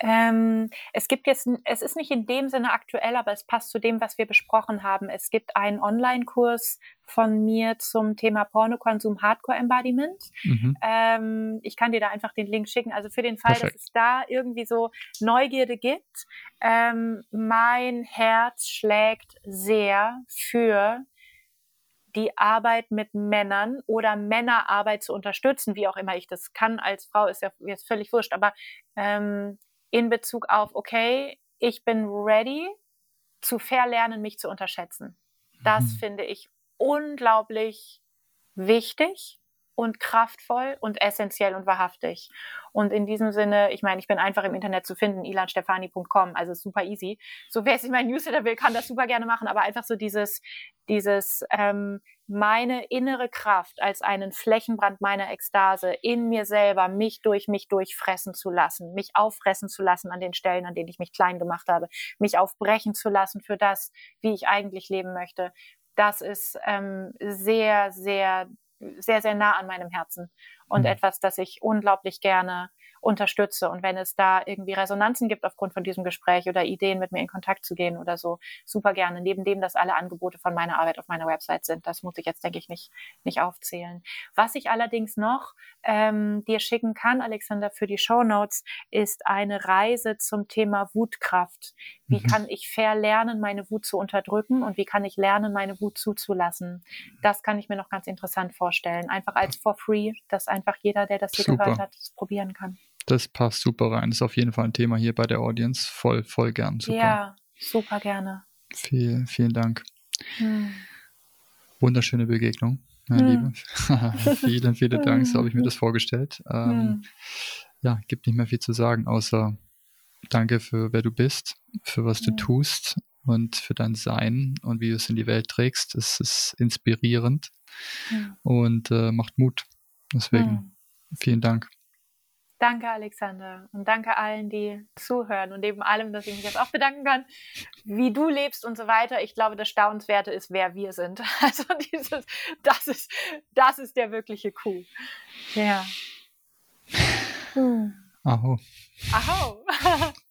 Hm. Ähm, es gibt jetzt, es ist nicht in dem Sinne aktuell, aber es passt zu dem, was wir besprochen haben. Es gibt einen Online-Kurs von mir zum Thema Pornokonsum Hardcore Embodiment. Mhm. Ähm, ich kann dir da einfach den Link schicken. Also für den Fall, Perfekt. dass es da irgendwie so Neugierde gibt. Ähm, mein Herz schlägt sehr für die Arbeit mit Männern oder Männerarbeit zu unterstützen, wie auch immer ich das kann als Frau, ist ja jetzt völlig wurscht, aber ähm, in Bezug auf, okay, ich bin ready zu verlernen, mich zu unterschätzen. Das mhm. finde ich unglaublich wichtig und kraftvoll und essentiell und wahrhaftig. Und in diesem Sinne, ich meine, ich bin einfach im Internet zu finden, ilanstefani.com, also super easy. So wer in mein Newsletter will, kann das super gerne machen, aber einfach so dieses, dieses ähm, meine innere Kraft als einen Flächenbrand meiner Ekstase in mir selber, mich durch mich durchfressen zu lassen, mich auffressen zu lassen an den Stellen, an denen ich mich klein gemacht habe, mich aufbrechen zu lassen für das, wie ich eigentlich leben möchte. Das ist ähm, sehr, sehr sehr, sehr nah an meinem Herzen und mhm. etwas, das ich unglaublich gerne unterstütze. Und wenn es da irgendwie Resonanzen gibt aufgrund von diesem Gespräch oder Ideen, mit mir in Kontakt zu gehen oder so, super gerne. Neben dem, dass alle Angebote von meiner Arbeit auf meiner Website sind. Das muss ich jetzt, denke ich, nicht, nicht aufzählen. Was ich allerdings noch ähm, dir schicken kann, Alexander, für die Show Notes, ist eine Reise zum Thema Wutkraft. Wie mhm. kann ich verlernen, meine Wut zu unterdrücken und wie kann ich lernen, meine Wut zuzulassen? Das kann ich mir noch ganz interessant vorstellen. Einfach als for free, dass einfach jeder, der das hier Super. gehört hat, es probieren kann. Das passt super rein. Das ist auf jeden Fall ein Thema hier bei der Audience. Voll, voll gern. Super. Ja, super gerne. Vielen, vielen Dank. Hm. Wunderschöne Begegnung, meine hm. Liebe. [laughs] vielen, vielen Dank. So habe ich mir das vorgestellt. Ähm, hm. Ja, gibt nicht mehr viel zu sagen, außer danke für wer du bist, für was du tust und für dein Sein und wie du es in die Welt trägst. Es ist inspirierend und äh, macht Mut. Deswegen vielen Dank. Danke, Alexander. Und danke allen, die zuhören. Und neben allem, dass ich mich jetzt auch bedanken kann, wie du lebst und so weiter. Ich glaube, das Staunenswerte ist, wer wir sind. [laughs] Also dieses, das ist, das ist der wirkliche Coup. Ja. Hm. Aho. Aho. [laughs]